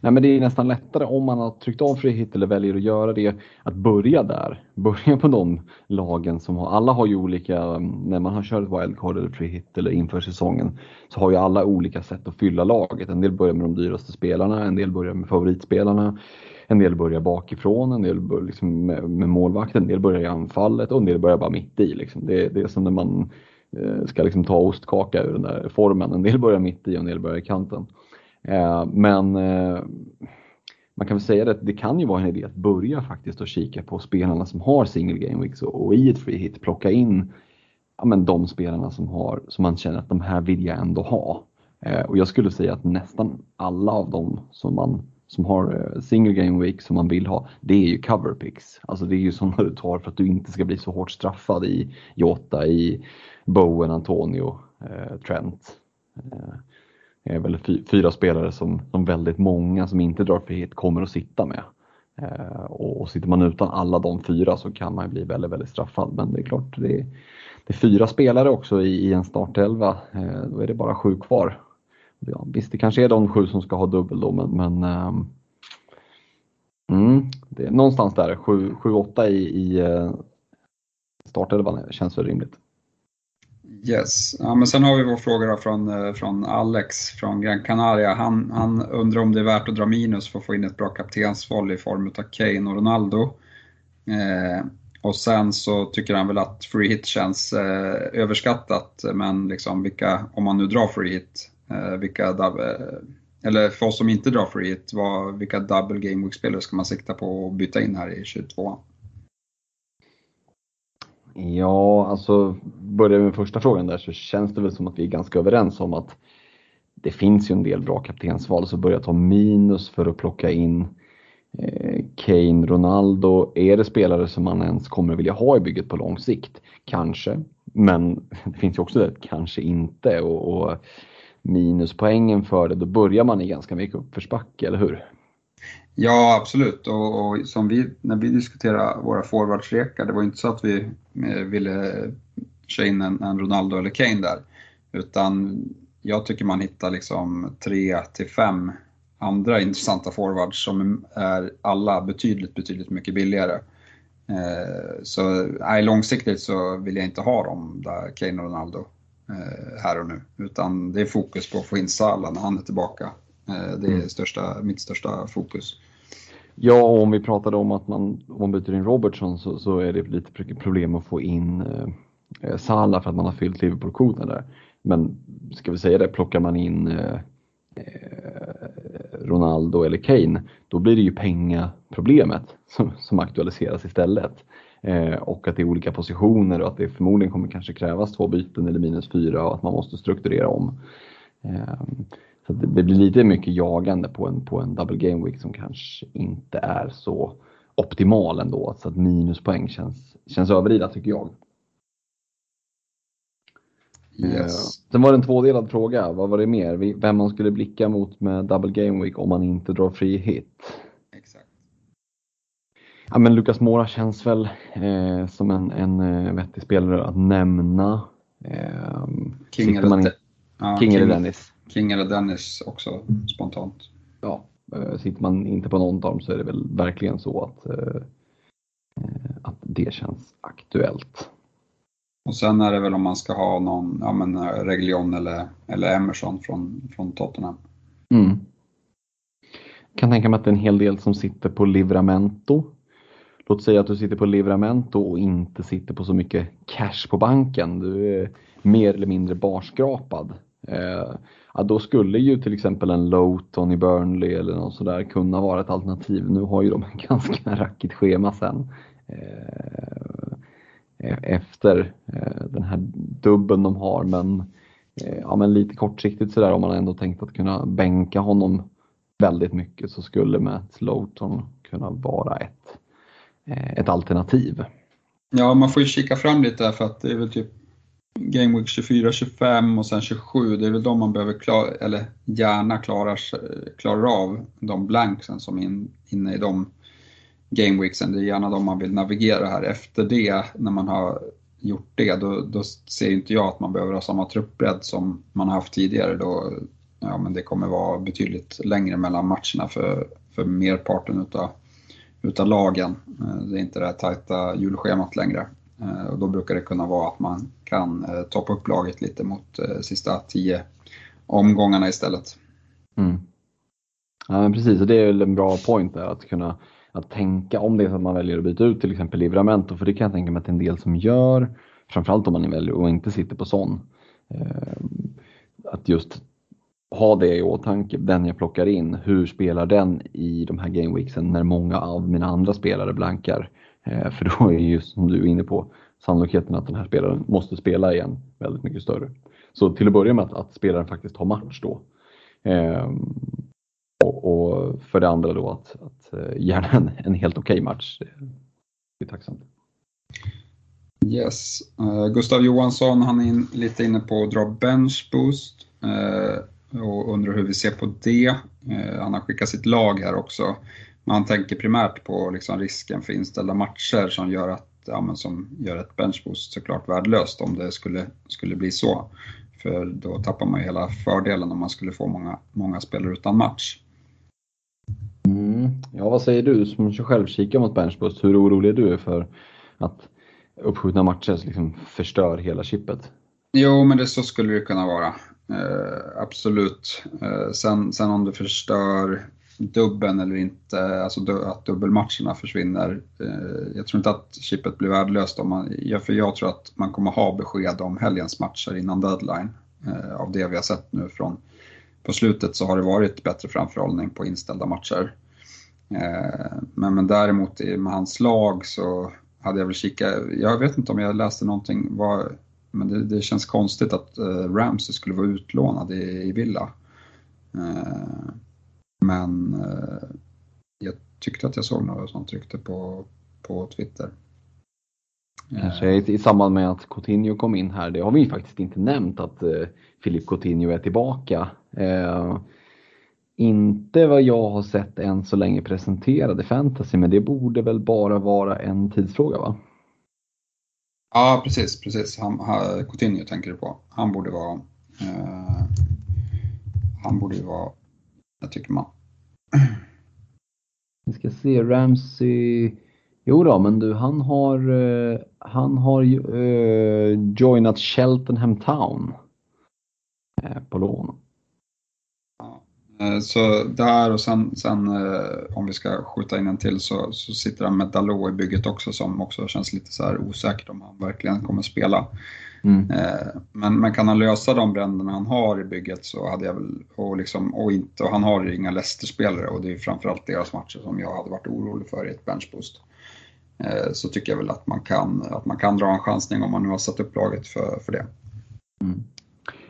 Nej, men det är nästan lättare om man har tryckt av free hit eller väljer att göra det, att börja där. Börja på de lagen som har, alla har ju olika, mm, när man har kört wildcard eller free hit eller inför säsongen, så har ju alla olika sätt att fylla laget. En del börjar med de dyraste spelarna, en del börjar med favoritspelarna, en del börjar bakifrån, en del börjar liksom med, med målvakten, en del börjar i anfallet och en del börjar bara mitt i. Liksom. Det, det är som när man eh, ska liksom ta ostkaka ur den där formen. En del börjar mitt i och en del börjar i kanten. Eh, men eh, man kan väl säga att det kan ju vara en idé att börja faktiskt och kika på spelarna som har single game weeks och, och i ett free hit plocka in ja, men de spelarna som, har, som man känner att de här vill jag ändå ha. Eh, och jag skulle säga att nästan alla av dem som, man, som har eh, single game week som man vill ha, det är ju cover picks. Alltså det är ju sådana du tar för att du inte ska bli så hårt straffad i Jota, i Bowen, Antonio, eh, Trent. Eh, är väl fyra spelare som, som väldigt många som inte drar för hit kommer att sitta med. Eh, och, sitter man utan alla de fyra så kan man bli väldigt, väldigt straffad. Men det är klart, det är, det är fyra spelare också i, i en startelva. Eh, då är det bara sju kvar. Ja, visst, det kanske är de sju som ska ha dubbel då, men, men eh, mm, det är någonstans där, sju, sju åtta i, i eh, startelvan känns väl rimligt. Yes, ja, men sen har vi vår fråga från, eh, från Alex från Gran Canaria. Han, han undrar om det är värt att dra minus för att få in ett bra kaptensval i form av Kane och Ronaldo. Eh, och sen så tycker han väl att free hit känns eh, överskattat, men liksom vilka, om man nu drar free hit, eh, vilka, eh, eller för oss som inte drar free hit, vad, vilka double game week-spelare ska man sikta på att byta in här i 22 Ja, alltså börjar vi med första frågan där så känns det väl som att vi är ganska överens om att det finns ju en del bra kaptensval så börja ta minus för att plocka in eh, Kane, Ronaldo. Är det spelare som man ens kommer vilja ha i bygget på lång sikt? Kanske, men det finns ju också det, kanske inte. Och, och minuspoängen för det, då börjar man i ganska mycket uppförsbacke, eller hur? Ja, absolut. Och, och, som vi, när vi diskuterade våra forwardslekar, det var inte så att vi eh, ville köra in en, en Ronaldo eller Kane där. Utan jag tycker man hittar liksom tre till fem andra intressanta forwards som är alla betydligt, betydligt mycket billigare. Eh, så nej, långsiktigt så vill jag inte ha dem där, Kane och Ronaldo, eh, här och nu. Utan det är fokus på att få in Salah när han är tillbaka. Det är mm. största, mitt största fokus. Ja, och om vi pratade om att man, om man byter in Robertson så, så är det lite problem att få in eh, Salah för att man har fyllt Liverpool-kvoten där. Men ska vi säga det, plockar man in eh, eh, Ronaldo eller Kane, då blir det ju pengaproblemet som, som aktualiseras istället. Eh, och att det är olika positioner och att det förmodligen kommer kanske krävas två byten eller minus fyra och att man måste strukturera om. Eh, så det, blir lite mycket jagande på en, på en double game week som kanske inte är så optimal ändå. Så att minuspoäng känns, känns överilat tycker jag. Yes. Eh, sen var det en tvådelad fråga. Vad var det mer? Vem man skulle blicka mot med double game week om man inte drar free hit? Exakt. Ja, men Lukas Mora känns väl eh, som en, en eh, vettig spelare att nämna. Eh, King, eller, man in... ja, King, King eller Dennis. King eller Dennis också spontant. Ja, eh, sitter man inte på någon av dem så är det väl verkligen så att, eh, att det känns aktuellt. Och sen är det väl om man ska ha någon, ja men Reglion eller, eller Emerson från, från Tottenham. Mm. Kan tänka mig att det är en hel del som sitter på Livramento. Låt säga att du sitter på Livramento och inte sitter på så mycket cash på banken. Du är mer eller mindre barskrapad. Ja, då skulle ju till exempel en Lowton i Burnley eller något sådär kunna vara ett alternativ. Nu har ju de en ganska rackigt schema sen. Eh, e- efter eh, den här dubben de har men, eh, ja, men lite kortsiktigt sådär om man ändå tänkt att kunna bänka honom väldigt mycket så skulle Matt Lowton kunna vara ett, ett alternativ. Ja, man får ju kika fram lite där för att det är väl typ Game Week 24, 25 och sen 27, det är väl de man behöver klara, eller gärna klarar, klarar av, de blanksen som är in, inne i de Game Weeksen. Det är gärna de man vill navigera här. Efter det, när man har gjort det, då, då ser inte jag att man behöver ha samma truppbredd som man har haft tidigare. Då, ja, men det kommer vara betydligt längre mellan matcherna för, för merparten utav, utav lagen. Eh, det är inte det här tajta julschemat längre. Eh, och då brukar det kunna vara att man kan eh, toppa upp laget lite mot eh, sista tio omgångarna istället. Mm. Ja men precis, och det är väl en bra point där att kunna att tänka om det är så att man väljer att byta ut till exempel Livramento, för det kan jag tänka mig att det är en del som gör, framförallt om man väljer och inte sitter på sån. Att just ha det i åtanke, den jag plockar in, hur spelar den i de här gameweeksen när många av mina andra spelare blankar? Eh, för då är ju som du är inne på sannolikheten att den här spelaren måste spela igen väldigt mycket större. Så till att börja med att, att spelaren faktiskt har match då. Ehm, och, och, för det andra då att, att eh, gärna en, en helt okej okay match. Det är tacksamt. Yes. Uh, Gustav Johansson, han är in, lite inne på att dra bench boost uh, och undrar hur vi ser på det. Uh, han har skickat sitt lag här också man tänker primärt på liksom risken för inställda matcher som gör, att, ja, som gör ett benchboost såklart värdelöst om det skulle, skulle bli så. För då tappar man ju hela fördelen om man skulle få många, många spelare utan match. Mm. Ja, vad säger du som kör självkika mot benchboost? Hur orolig är du för att uppskjutna matcher liksom förstör hela chippet? Jo, men det, så skulle det kunna vara. Eh, absolut. Eh, sen, sen om det förstör dubben eller inte, alltså att dubbelmatcherna försvinner. Eh, jag tror inte att chippet blir värdelöst om man, för jag tror att man kommer ha besked om helgens matcher innan deadline. Eh, av det vi har sett nu från på slutet så har det varit bättre framförhållning på inställda matcher. Eh, men, men däremot med hans lag så hade jag väl kikat, jag vet inte om jag läste någonting, var, men det, det, känns konstigt att Ramsey skulle vara utlånad i, i Villa. Men eh, jag tyckte att jag såg några sånt rykte på, på Twitter. Kanske i, i samband med att Coutinho kom in här, det har vi faktiskt inte nämnt att eh, Filip Coutinho är tillbaka. Eh, inte vad jag har sett än så länge presenterade fantasy, men det borde väl bara vara en tidsfråga va? Ja precis, precis. Han, han, Coutinho tänker du på. Han borde vara eh, han borde vara det tycker man. Vi ska se, Ramsey. Jo då, men du, han har, uh, han har uh, joinat Cheltenham Town uh, på lån. Så där och sen, sen om vi ska skjuta in en till så, så sitter han med Dalot i bygget också som också känns lite så här osäkert om han verkligen kommer spela. Mm. Eh, men, men kan han lösa de bränderna han har i bygget så hade jag väl, och, liksom, och, inte, och han har inga Leicester-spelare och det är framförallt deras matcher som jag hade varit orolig för i ett benchboost. Eh, så tycker jag väl att man, kan, att man kan dra en chansning om man nu har satt upp laget för, för det. Mm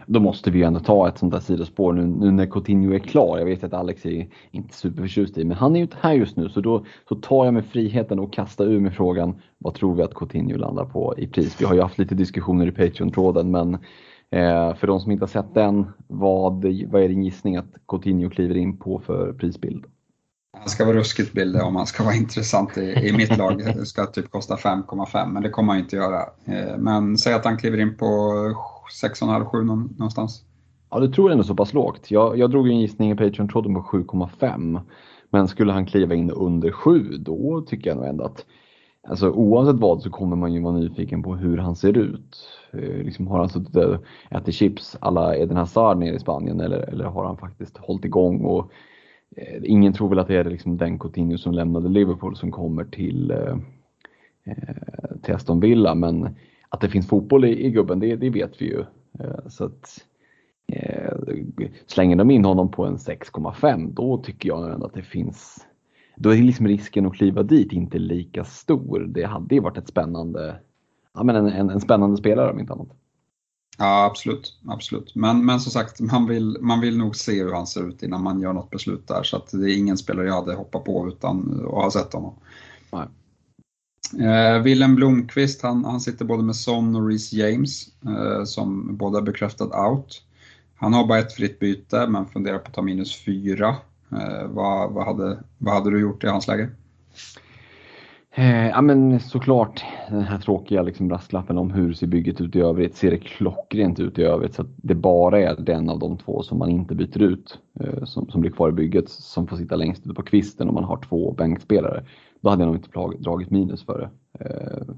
då måste vi ju ändå ta ett sånt där sidospår nu, nu när Coutinho är klar. Jag vet att Alex är inte superförtjust i, men han är ju inte här just nu så då så tar jag mig friheten och kastar ur mig frågan vad tror vi att Coutinho landar på i pris? Vi har ju haft lite diskussioner i Patreon-tråden men eh, för de som inte har sett den, vad, vad är din gissning att Coutinho kliver in på för prisbild? Han ska vara ruskigt billig om han ska vara intressant i, i mitt lag. Det ska typ kosta 5,5 men det kommer han inte göra. Eh, men säg att han kliver in på 6,5-7 någonstans. Ja, det tror jag ändå så pass lågt. Jag, jag drog en gissning i Patreon-tråden på 7,5. Men skulle han kliva in under 7 då tycker jag nog ändå att Alltså oavsett vad så kommer man ju vara nyfiken på hur han ser ut. Eh, liksom, har han suttit och ätit chips alla Eden Hazard nere i Spanien eller, eller har han faktiskt hållit igång? Och, eh, ingen tror väl att det är liksom den Coutinho som lämnade Liverpool som kommer till, eh, eh till Aston Villa men att det finns fotboll i, i gubben, det, det vet vi ju. Eh, så att, eh, slänger de in honom på en 6,5 då tycker jag ändå att det finns då är liksom risken att kliva dit inte lika stor. Det hade ju varit ett spännande, ja, men en, en, en spännande spelare om inte annat. Ja absolut, absolut. Men, men som sagt, man vill, man vill nog se hur han ser ut innan man gör något beslut där. Så det är ingen spelare jag hade hoppat på utan att ha sett honom. Nej. Eh, Willem Blomqvist, han, han sitter både med Son och Reece James eh, som båda är bekräftat out. Han har bara ett fritt byte men funderar på att ta minus fyra. Eh, vad, vad, hade, vad hade du gjort i hans läge? Eh, ja men såklart den här tråkiga liksom brasklappen om hur ser bygget ut i övrigt. Ser det klockrent ut i övrigt så att det bara är den av de två som man inte byter ut eh, som, som blir kvar i bygget som får sitta längst ut på kvisten om man har två bänkspelare. Då hade jag nog inte dragit minus för det. Eh,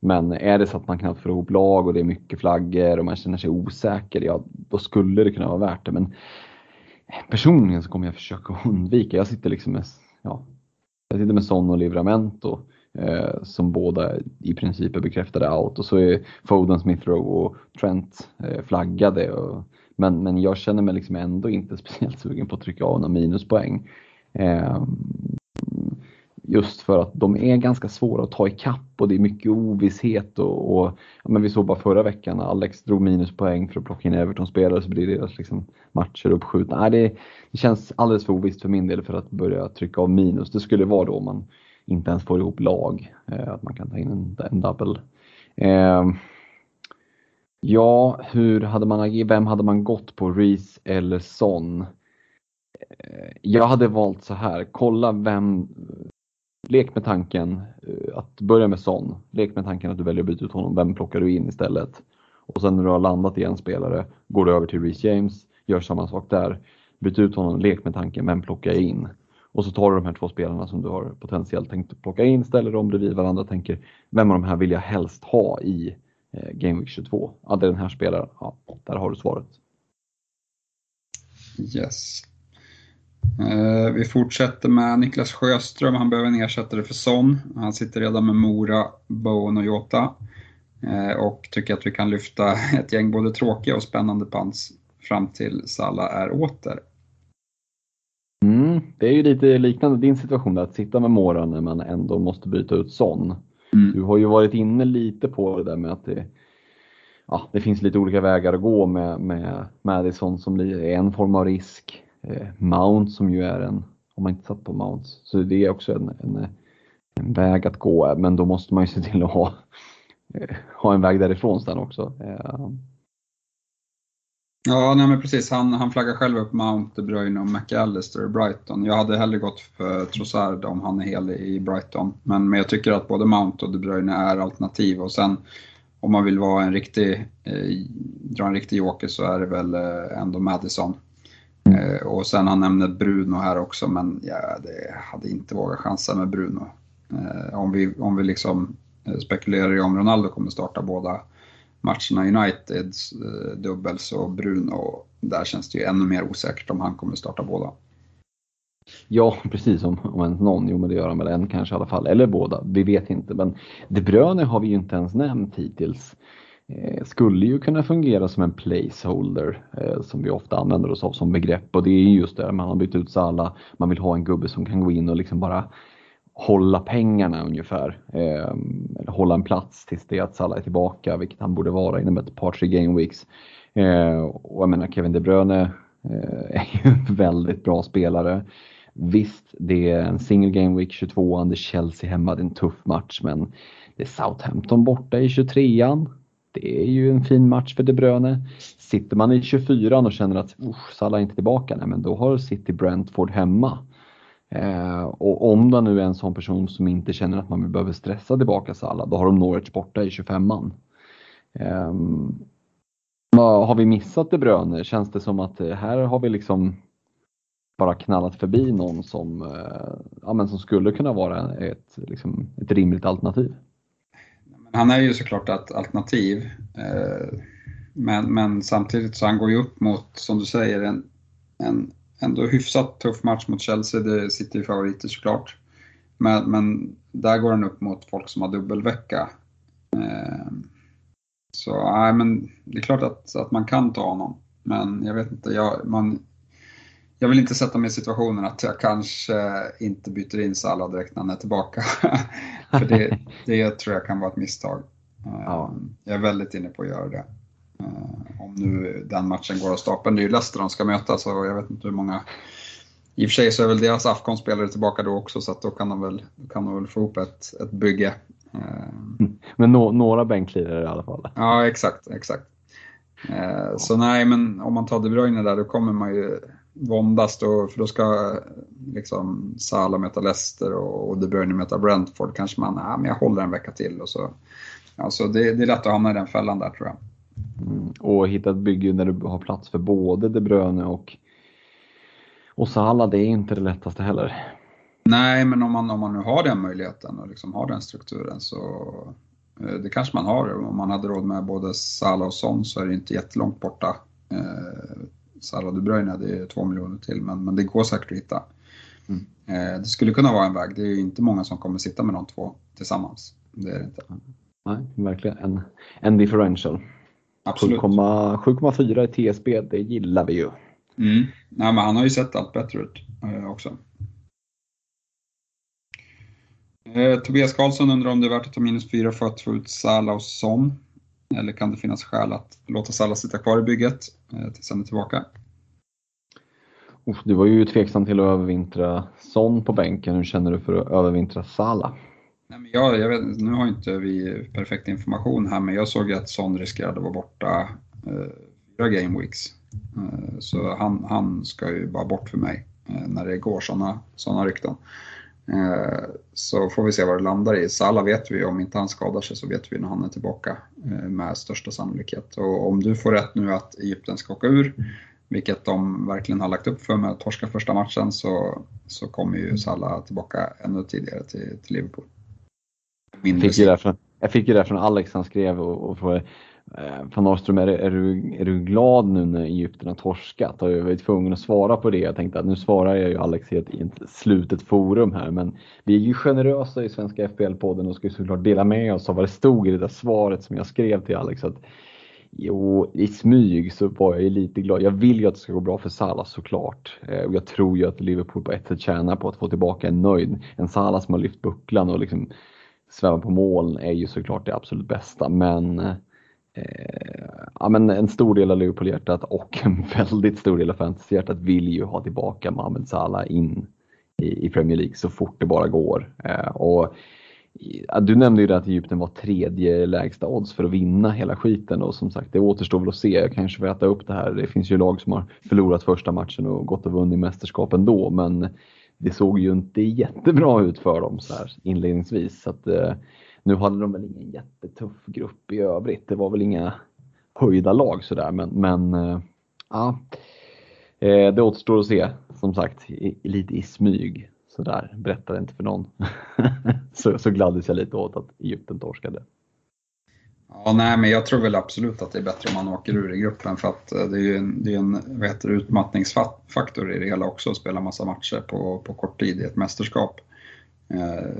men är det så att man knappt får ihop lag och det är mycket flaggor och man känner sig osäker, ja då skulle det kunna vara värt det. Men personligen så kommer jag försöka undvika. Jag sitter liksom med, ja, jag sitter med Son och Livramento eh, som båda i princip är bekräftade out och så är Foden, Smith Rowe och Trent eh, flaggade. Och, men, men jag känner mig liksom ändå inte speciellt sugen på att trycka av några minuspoäng. Eh, Just för att de är ganska svåra att ta ikapp och det är mycket ovisshet och, och ja, men vi såg bara förra veckan när Alex drog minuspoäng för att plocka in Everton-spelare så blir deras liksom, matcher uppskjutna. Nej, det, det känns alldeles för ovisst för min del för att börja trycka av minus. Det skulle vara då om man inte ens får ihop lag, eh, att man kan ta in en, en double. Eh, ja, hur hade man, agerat? vem hade man gått på, Reese eller Son? Eh, jag hade valt så här, kolla vem, lek med tanken eh, att börja med Son. Lek med tanken att du väljer att byta ut honom. Vem plockar du in istället? Och sen när du har landat i en spelare går du över till Reece James, gör samma sak där. Byt ut honom, lek med tanken, vem plockar jag in? Och så tar du de här två spelarna som du har potentiellt tänkt plocka in, ställer dem bredvid varandra och tänker vem av de här vill jag helst ha i eh, Game Week 22? Ja, det är den här spelaren. Ja, där har du svaret. Yes. Eh, vi fortsätter med Niklas Sjöström, han behöver en ersättare för Son. Han sitter redan med Mora, Bowen och Jota. Eh, och tycker att vi kan lyfta ett gäng både tråkiga och spännande pants fram till Salla är åter. Mm, det är ju lite liknande din situation att sitta med Mora när man ändå måste byta ut Son. Mm. Du har ju varit inne lite på det där med att det, ja, det finns lite olika vägar att gå med, med Madison som är en form av risk. Eh, Mount som ju är en, om man inte satt på Mount, så det är också en, en, en väg att gå men då måste man ju se till att ha, eh, ha en väg därifrån sen också. Eh, ja, nej men precis. Han, han flaggar själv upp Mount, De Bruyne och McAllister i Brighton. Jag hade hellre gått för Trossard om han är hel i Brighton. Men, men jag tycker att både Mount och De Bruyne är alternativ. Och sen om man vill vara en riktig, eh, dra en riktig joker så är det väl eh, ändå Madison. Eh, och sen han nämnde Bruno här också, men ja, det hade inte vågat chansa med Bruno. Eh, om, vi, om vi liksom eh, spekulerar i om Ronaldo kommer starta båda matcherna Uniteds eh, dubbels och Bruno, där känns det ju ännu mer osäkert om han kommer starta båda. Ja, precis. Om, om ens någon. Jo, men det gör han väl en kanske i alla fall. Eller båda. Vi vet inte. Men De Bruyne har vi ju inte ens nämnt hittills. Eh, skulle ju kunna fungera som en placeholder eh, som vi ofta använder oss av som begrepp. Och det är just det, man har bytt ut Sala. Man vill ha en gubbe som kan gå in och liksom bara hålla pengarna ungefär. Eh, eller hålla en plats tills det att Salah är tillbaka, vilket han borde vara inom ett par, tre game weeks. Eh, och jag menar Kevin De Bruyne eh, är ju en väldigt bra spelare. Visst, det är en single game week 22 det är Chelsea hemma, det är en tuff match men det är Southampton borta i 23an. Det är ju en fin match för De Bruyne. Sitter man i 24 och känner att Salah är inte tillbaka, nej, men då har City Brentford hemma. Eh, och om det nu är en sån person som inte känner att man behöver stressa tillbaka Salah, då har de Norwich borta i 25an. Eh, har vi missat De Bruyne? Känns det som att eh, här har vi liksom bara knallat förbi någon som, eh, ja, men som skulle kunna vara ett, liksom, ett rimligt alternativ? Han är ju såklart ett alternativ. Eh, men, men samtidigt så han går ju upp mot, som du säger, en, en ändå hyfsat tuff match mot Chelsea, det sitter ju favoriter såklart. Men, men där går han upp mot folk som har dubbelvecka. Eh, så nej, men det är klart att, att man kan ta honom. Men jag vet inte, jag, man, jag vill inte sätta mig i situationen att jag kanske inte byter in Salah direkt när han är tillbaka. För det, det tror jag kan vara ett misstag. Ja. Jag är väldigt inne på att göra det. Eh, om nu den matchen går av stapeln. Det är ju Leicester de ska möta så jag vet inte hur många i och för sig så är väl deras Afcon-spelare tillbaka då också så att då kan de väl, kan de väl få ihop ett, ett bygge. Eh, men no, några bänklirare i alla fall? Ja, exakt. exakt. Så nej, men om man tar De Bruyne där då kommer man ju våndas då, för då ska liksom Salah möta Leicester och, och De Bruyne möta Brentford. Kanske man, ja men jag håller en vecka till och så. Alltså det, det är lätt att hamna i den fällan där tror jag. Mm. Och hitta ett bygge där du har plats för både De Bruyne och, och Salah, det är inte det lättaste heller. Nej, men om man, om man nu har den möjligheten och liksom har den strukturen så eh, det kanske man har. Om man hade råd med både Salah och Son så är det inte jättelångt borta. Salah De Bruyne, det är två miljoner till, men, men det går säkert att hitta. Mm. Eh, det skulle kunna vara en väg. Det är ju inte många som kommer sitta med de två tillsammans. Det är det inte. Nej, verkligen en, en differential. 7,4 i TSB, det gillar vi ju. Mm. Nej, men han har ju sett allt bättre ut eh, också. Eh, Tobias Karlsson undrar om det är värt att ta minus 4 för att få ut Salah och Son. Eller kan det finnas skäl att låta Salah sitta kvar i bygget eh, tills han är tillbaka? Du var ju tveksam till att övervintra Son på bänken. Hur känner du för att övervintra Salah? Nej, men jag, jag vet, nu har inte vi perfekt information här, men jag såg att Son riskerade att vara borta eh, fyra game weeks. Eh, så han, han ska ju bara bort för mig eh, när det går sådana såna rykten. Eh, så får vi se vad det landar i. Salah vet vi, om inte han skadar sig så vet vi när han är tillbaka eh, med största sannolikhet. Och om du får rätt nu att Egypten ska åka ur, vilket de verkligen har lagt upp för med att torska första matchen, så, så kommer ju Salah tillbaka ännu tidigare till, till Liverpool. Fick ju från, jag fick ju det från Alex, han skrev och, och Eh, Van Norrström, är, är, du, är du glad nu när Egypten har torskat? Jag var tvungen att svara på det. Jag tänkte att nu svarar jag ju Alex i ett, i ett slutet forum här, men vi är ju generösa i Svenska FPL-podden och ska ju såklart dela med oss av vad det stod i det där svaret som jag skrev till Alex. Att, jo, i smyg så var jag ju lite glad. Jag vill ju att det ska gå bra för Salah såklart. Eh, och jag tror ju att Liverpool på ett sätt tjänar på att få tillbaka en nöjd. En Salah som har lyft bucklan och liksom svävar på moln är ju såklart det absolut bästa. Men Eh, Eh, ja, men en stor del av Liverpool-hjärtat och en väldigt stor del av fantasy-hjärtat vill ju ha tillbaka Mohamed Salah in i, i Premier League så fort det bara går. Eh, och, du nämnde ju det att Egypten var tredje lägsta odds för att vinna hela skiten och som sagt det återstår väl att se. Jag kanske får äta upp det här. Det finns ju lag som har förlorat första matchen och gått och vunnit mästerskap ändå men det såg ju inte jättebra ut för dem så här inledningsvis. Så att, eh, nu hade de väl ingen jättetuff grupp i övrigt. Det var väl inga höjda lag sådär men, men eh, ja. Eh, det återstår att se som sagt i, lite i smyg. Sådär, berättade inte för någon. så, så gladdes jag lite åt att Egypten torskade. Ja, nej, men jag tror väl absolut att det är bättre om man åker ur i gruppen för att eh, det är ju en, det är en vad heter, utmattningsfaktor i det hela också att spela massa matcher på, på kort tid i ett mästerskap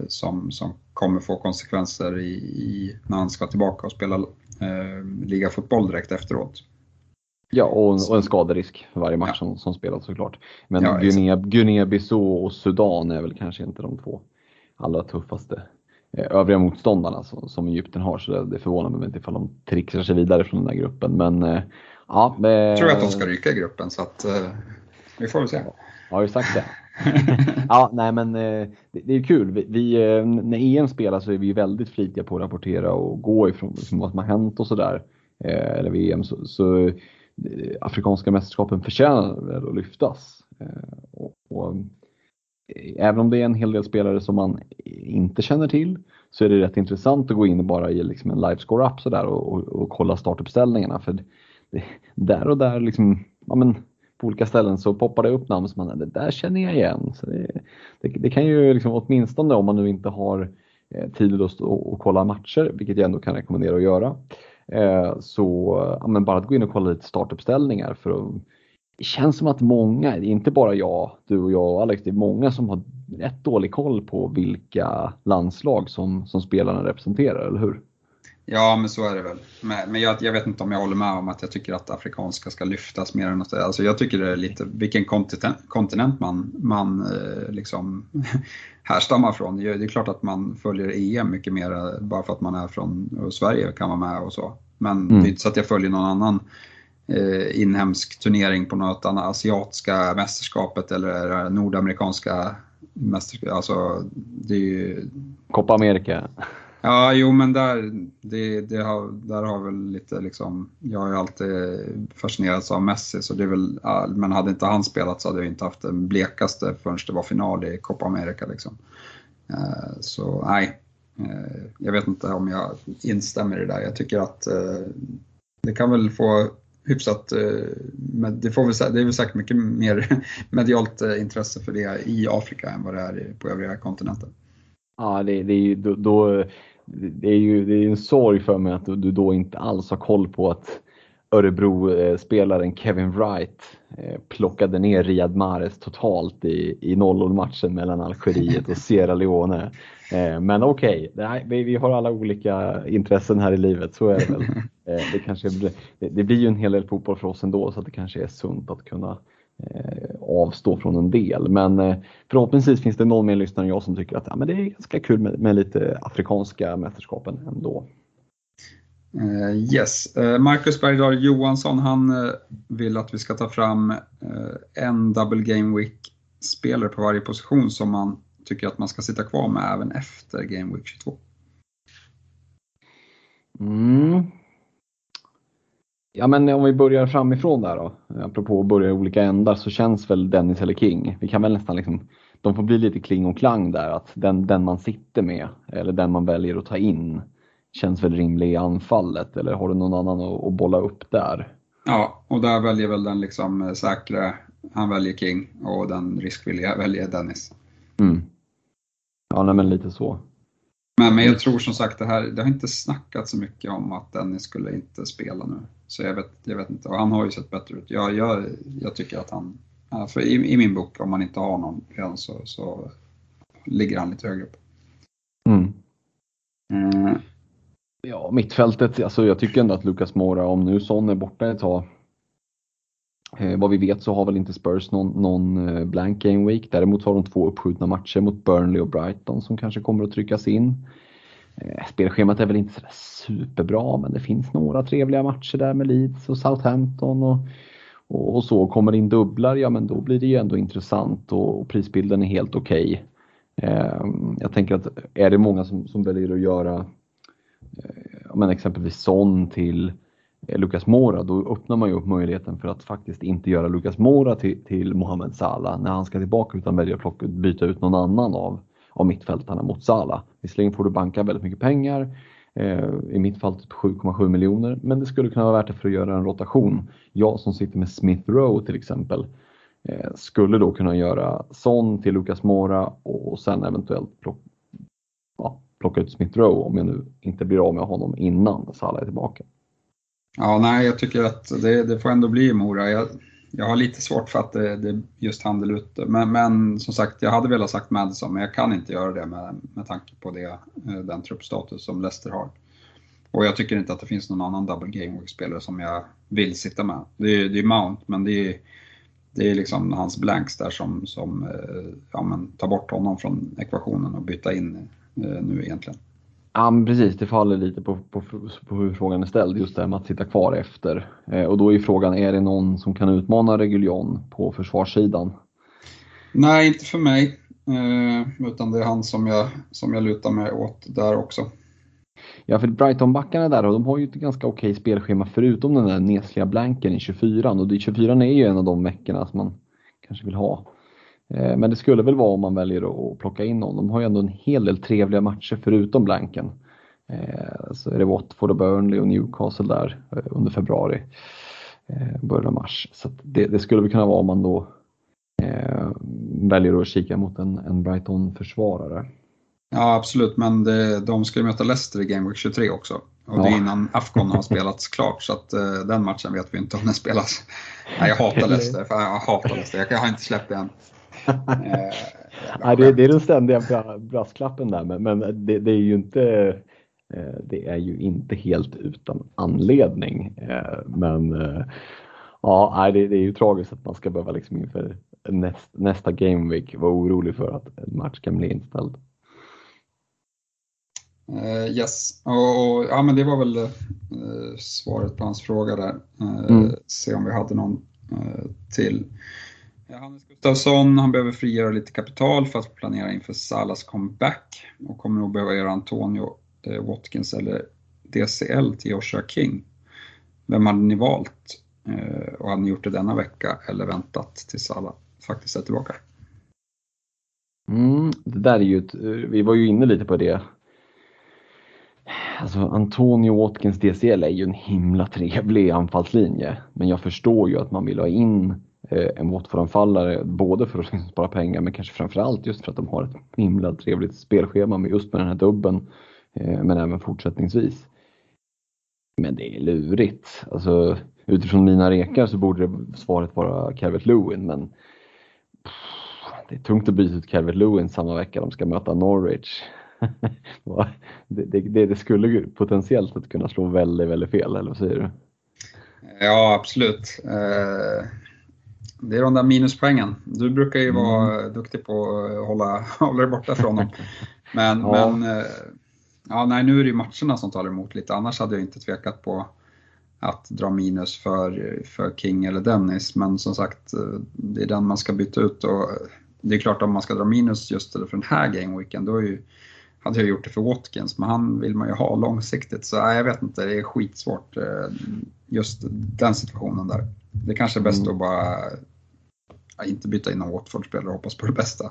som, som kommer få konsekvenser i, i, när han ska tillbaka och spela eh, ligafotboll direkt efteråt. Ja, och, och en skaderisk för varje match ja. som, som spelas såklart. Men ja, Guinea-Bissau och Sudan är väl kanske inte de två allra tuffaste eh, övriga motståndarna som, som Egypten har. Så det, det förvånar mig inte ifall de trixar sig vidare från den där gruppen. Men eh, ja. Jag tror att de ska ryka i gruppen så att eh, vi får väl se. Har ju sagt det. ja, nej men eh, det, det är kul. Vi, vi, eh, när EM spelas så är vi väldigt flitiga på att rapportera och gå ifrån liksom, vad som har hänt och sådär. Eh, eller VM. Så, så Afrikanska mästerskapen förtjänar att lyftas. Och, och, även om det är en hel del spelare som man inte känner till så är det rätt intressant att gå in och bara ge liksom en livescore up sådär och, och, och kolla startuppställningarna. För det, där och där liksom, ja men på olika ställen så poppar det upp namn som man, det där känner jag igen. Så det, det, det kan ju liksom åtminstone om man nu inte har eh, tid och lust att kolla matcher, vilket jag ändå kan rekommendera att göra. Eh, så ja, men bara att gå in och kolla lite startuppställningar för att det känns som att många, inte bara jag, du och jag och Alex, det är många som har rätt dålig koll på vilka landslag som, som spelarna representerar, eller hur? Ja, men så är det väl. Men, men jag, jag, vet inte om jag håller med om att jag tycker att afrikanska ska lyftas mer än något Alltså jag tycker det är lite vilken kontinent, kontinent man, man eh, liksom härstammar från. Det är klart att man följer EM mycket mer bara för att man är från Sverige kan vara med och så. Men mm. det är inte så att jag följer någon annan eh, inhemsk turnering på något annat asiatiska mästerskapet eller nordamerikanska mästerskapet. Alltså, det är ju... Copa America. Ja, jo men där, det, det har, där har väl lite liksom, jag har ju alltid fascinerats av Messi så det är väl, men hade inte han spelat så hade jag inte haft den blekaste förrän det var final i Copa America liksom. Eh, så nej, eh, jag vet inte om jag instämmer i det där. Jag tycker att eh, det kan väl få hyfsat, det, får väl, det är väl säkert mycket mer medialt intresse för det i Afrika än vad det är på övriga kontinenter. Ja, det, det är ju då, då, det är ju det är en sorg för mig att du då inte alls har koll på att Örebro-spelaren Kevin Wright eh, plockade ner Riyad Mahrez totalt i, i 0-0 matchen mellan Algeriet och Sierra Leone. Eh, men okej, okay, vi har alla olika intressen här i livet, så är det väl. Eh, det, kanske, det blir ju en hel del fotboll för oss ändå så det kanske är sunt att kunna avstå från en del. Men eh, förhoppningsvis finns det någon mer lyssnare än jag som tycker att ja, men det är ganska kul med, med lite afrikanska mästerskapen ändå. Uh, yes, Marcus Bergdahl Johansson han vill att vi ska ta fram en double game week spelare på varje position som man tycker att man ska sitta kvar med även efter game week 22. Mm. Ja men om vi börjar framifrån där då, apropå att börja i olika ändar så känns väl Dennis eller King. Vi kan väl nästan liksom, de får bli lite kling och klang där att den, den man sitter med eller den man väljer att ta in känns väl rimlig i anfallet eller har du någon annan att, att bolla upp där? Ja, och där väljer väl den liksom säkra, han väljer King och den riskvilliga väljer Dennis. Mm. Ja, nej, men lite så. Men, men jag tror som sagt det här, det har inte snackats så mycket om att Dennis skulle inte spela nu. Så jag vet, jag vet inte, och han har ju sett bättre ut. Jag, jag, jag tycker att han, för i, i min bok, om man inte har någon redan så, så ligger han lite högre upp. Mm. Mm. Ja, mittfältet, alltså jag tycker ändå att Lucas Moura, om nu Son är borta ett tag, eh, vad vi vet så har väl inte Spurs någon, någon eh, blank game week. Däremot har de två uppskjutna matcher mot Burnley och Brighton som kanske kommer att tryckas in. Eh, spelschemat är väl inte sådär superbra men det finns några trevliga matcher där med Leeds och Southampton och, och, och så. Kommer in dubblar, ja men då blir det ju ändå intressant och, och prisbilden är helt okej. Okay. Eh, jag tänker att är det många som, som väljer att göra eh, men exempelvis Son till eh, Eh, Lucas Mora, då öppnar man ju upp möjligheten för att faktiskt inte göra Lucas Mora till, till Mohamed Salah när han ska tillbaka utan välja att plocka, byta ut någon annan av, av mittfältarna mot Salah. Visserligen får du banka väldigt mycket pengar, eh, i mitt fall typ 7,7 miljoner, men det skulle kunna vara värt det för att göra en rotation. Jag som sitter med Smith Rowe till exempel, eh, skulle då kunna göra Son till Lucas Mora och sen eventuellt plocka, ja, plocka ut Smith Rowe om jag nu inte blir av med honom innan Salah är tillbaka. Ja, nej, jag tycker att det, det får ändå bli Mora. Jag, jag har lite svårt för att det, det just handel ute. Men, men, som sagt, jag hade velat sagt Madison, men jag kan inte göra det med, med tanke på det, eh, den truppstatus som Leicester har. Och jag tycker inte att det finns någon annan double game spelare som jag vill sitta med. Det är, det är Mount, men det är, det är liksom hans blanks där som, som eh, ja, men, tar bort honom från ekvationen och byta in eh, nu egentligen. Ja, men precis. Det faller lite på, på, på hur frågan är ställd, just det här med att sitta kvar efter. Eh, och då är frågan, är det någon som kan utmana Reguljon på försvarssidan? Nej, inte för mig. Eh, utan det är han som jag, som jag lutar mig åt där också. Ja, för Brighton-backarna där, de har ju ett ganska okej spelschema förutom den där nesliga blanken i 24 och 24 är ju en av de veckorna som man kanske vill ha. Eh, men det skulle väl vara om man väljer att plocka in någon. De har ju ändå en hel del trevliga matcher förutom blanken. Eh, så är det Watford och Burnley och Newcastle där eh, under februari, början av mars. Så det, det, skulle väl kunna vara om man då väljer att kika mot en, en Brighton-försvarare. Ja absolut, men det, de ska ju möta Leicester i Game Week 23 också. Och det är innan Afcon har spelats klart så att uh, den matchen vet vi inte om den spelas. Nej, jag hatar Leicester, för jag hatar Leicester. Jag har inte släppt den. Eh, Nej, det, det, är den ständiga brasklappen där, men, men det, det, är ju inte eh, det är ju inte helt utan anledning. Eh, men ja, det, det är ju tragiskt att man ska behöva liksom inför näst, nästa Game Week vara orolig för att en match kan bli inställd. Uh, yes, och, och, ja men det var väl uh, svaret på hans fråga där. Uh, mm. Se om vi hade någon till. Hannes Gustafsson, han behöver frigöra lite kapital för att planera inför Salas comeback och kommer nog behöva göra Antonio eh, Watkins eller DCL till Joshua King. Vem hade ni valt? Eh, och hade ni gjort det denna vecka eller väntat tills Sala faktiskt är tillbaka? Mm, det där är ju ett, eh, vi var ju inne lite på det. Alltså Antonio Watkins DCL är ju en himla trevlig anfallslinje. Men jag förstår ju att man vill ha in Eh, Eh, en Watford-anfallare både för att spara pengar men kanske framförallt just för att de har ett himla trevligt spelschema med just med den här dubben eh, men även fortsättningsvis. Men det är lurigt. Alltså, utifrån mina rekar så borde svaret vara Calvert Lewin men det är tungt att byta ut Calvert Lewin samma vecka de ska möta Norwich. det, det, det, skulle potentiellt att kunna slå väldigt, väldigt fel, eller vad säger du? Ja, absolut. Eh, det är de där minuspoängen. Du brukar ju vara mm. duktig på att hålla, hålla dig borta från dem. Men, ja. men eh, ja, nej, nu är det ju matcherna som talar emot lite. Annars hade jag inte tvekat på att dra minus för, för King eller Dennis. Men som sagt, eh, det är den man ska byta ut. Och det är klart om man ska dra minus just för den här gameweeken, då är ju, hade jag gjort det för Watkins. Men han vill man ju ha långsiktigt. Så nej, jag vet inte, det är skitsvårt eh, just den situationen där. Det kanske är bäst mm. att bara ja, inte byta in någon Watford-spelare och hoppas på det bästa.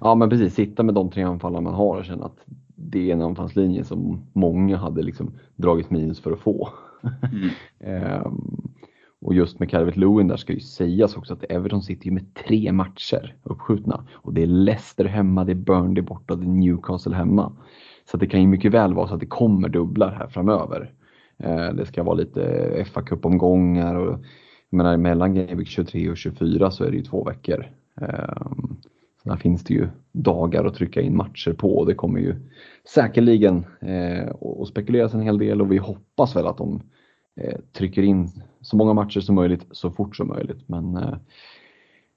Ja men precis, sitta med de tre anfallarna man har och känna att det är en anfallslinje som många hade liksom dragit minus för att få. Mm. ehm, och just med Calvert Lewin där ska ju sägas också att Everton sitter ju med tre matcher uppskjutna. Och det är Leicester hemma, det är Burnley borta, det är Newcastle hemma. Så det kan ju mycket väl vara så att det kommer dubblar här framöver. Eh, det ska vara lite fa kuppomgångar och jag menar, mellan Gameweek 23 och 24 så är det ju två veckor. Ehm, så där finns det ju dagar att trycka in matcher på och det kommer ju säkerligen eh, att spekuleras en hel del och vi hoppas väl att de Eh, trycker in så många matcher som möjligt så fort som möjligt. Men eh,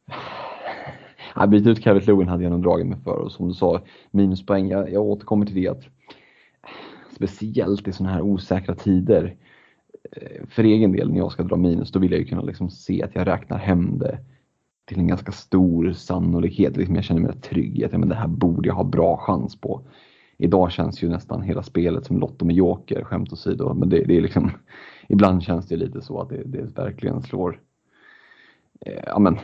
att byta ut Kevin Lewin hade jag nog dragit mig för och som du sa, minuspoäng, jag, jag återkommer till det att speciellt i sådana här osäkra tider eh, för egen del när jag ska dra minus, då vill jag ju kunna liksom se att jag räknar hem det till en ganska stor sannolikhet. Liksom jag känner mig trygg i att men det här borde jag ha bra chans på. Idag känns ju nästan hela spelet som Lotto med Joker, skämt åsido. Men det, det är liksom, ibland känns det lite så att det, det verkligen slår eh, ja, men,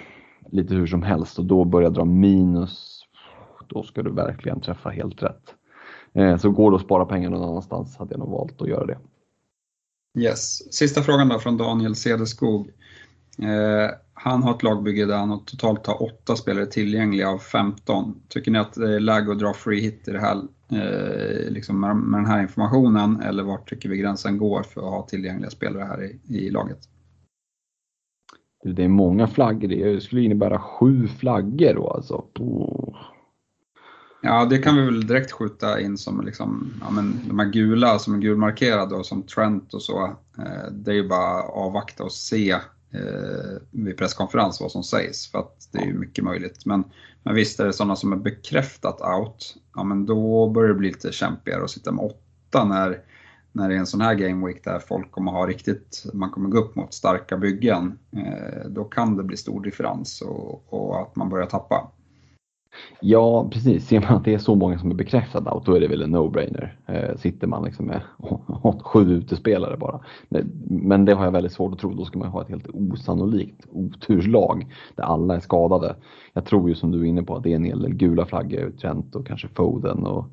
lite hur som helst och då börjar dra minus. Då ska du verkligen träffa helt rätt. Eh, så går det att spara pengar någon annanstans hade jag nog valt att göra det. Yes. Sista frågan då från Daniel Cederskog. Eh, han har ett lagbygge där han totalt har åtta spelare tillgängliga av 15. Tycker ni att det är läge att dra free hit i det här, eh, liksom med, med, den här informationen eller vart tycker vi gränsen går för att ha tillgängliga spelare här i, i laget? Det är många flaggor, det skulle innebära sju flaggor då alltså. Oh. Ja, det kan vi väl direkt skjuta in som liksom, ja, men de här gula som är gulmarkerade och som Trent och så. Eh, det är ju bara avvakta och se vid presskonferens vad som sägs för att det är ju mycket möjligt. Men, men visst är det sådana som är bekräftat out, ja men då börjar det bli lite kämpigare att sitta med åtta när, när det är en sån här game week där folk kommer ha riktigt, man kommer gå upp mot starka byggen. Eh, då kan det bli stor differens och, och att man börjar tappa. Ja, precis. Ser man att det är så många som är bekräftade out, då är det väl en no-brainer. Eh, sitter man liksom med sju utespelare bara. Men det har jag väldigt svårt att tro. Då ska man ha ett helt osannolikt oturslag där alla är skadade. Jag tror ju som du är inne på att det är en hel del gula flaggor, Trent och kanske Foden och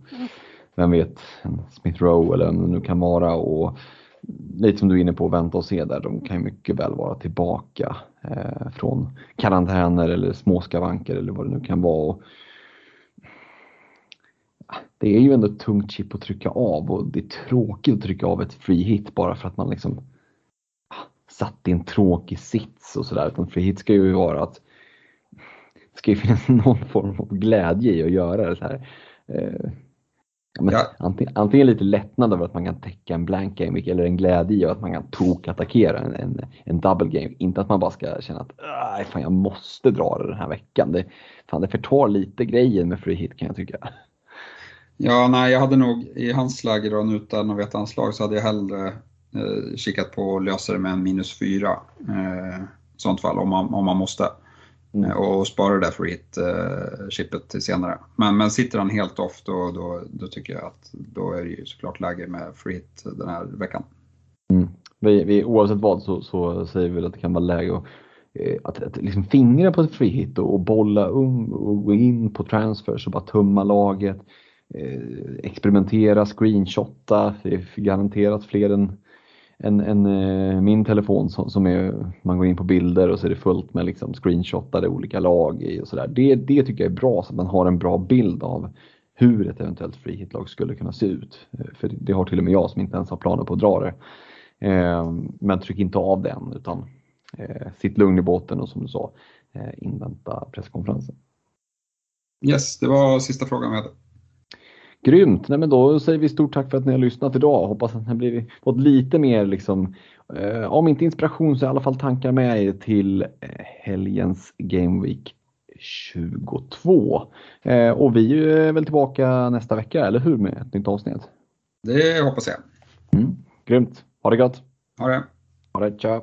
vem vet, Smith Rowe eller vem det nu kan vara. Och lite som du är inne på, vänta och se där. De kan ju mycket väl vara tillbaka eh, från karantäner eller småskavanker eller vad det nu kan vara. Och ah, det är ju ändå ett tungt chip att trycka av och det är tråkigt att trycka av ett free hit bara för att man liksom ah, satt i en tråkig sits och sådär. Utan free hit ska ju vara att det ska ju finnas någon form av glädje i att göra det så här. Eh, ja. antingen, antingen, lite lättnad över att man kan täcka en blank game eller en glädje i att man kan tokattackera en, en, en double game. Inte att man bara ska känna att fan, jag måste dra det den här veckan. Det, fan, det förtar lite grejen med free hit kan jag tycka. Ja, nej, jag hade nog i hans läge då, utan att veta hans lag, så hade jag hellre eh, kikat på att lösa det med en minus fyra. Eh, sånt fall, om man, om man måste. Mm. Och spara det där för hit-chippet eh, till senare. Men, men sitter han helt off då, då, då tycker jag att då är det ju såklart läge med free hit den här veckan. Mm. Vi, vi, oavsett vad så, så säger vi att det kan vara läge att, eh, att, att liksom fingra på ett free hit och, och bolla um och gå in på transfers och bara tumma laget. Eh, experimentera, screenshotta. Det är garanterat fler än, en, en, eh, min telefon som, som, är, man går in på bilder och så är det fullt med liksom screenshotade olika lag i och sådär. Det, det tycker jag är bra så att man har en bra bild av hur ett eventuellt frihetlag skulle kunna se ut. Eh, för det har till och med jag som inte ens har planer på att dra det. Eh, men tryck inte av den utan sitt lugn i båten och som du sa invänta presskonferensen. Yes, det var sista frågan vi hade. Grymt! Nej, men då säger vi stort tack för att ni har lyssnat idag. Hoppas att ni har blivit, fått lite mer, liksom, eh, om inte inspiration så i alla fall tankar med er till eh, helgens Game Week 22. Eh, och vi är väl tillbaka nästa vecka, eller hur? Med ett nytt avsnitt. Det hoppas jag. Mm, grymt! Ha det gott! Ha det! Ha det, tja!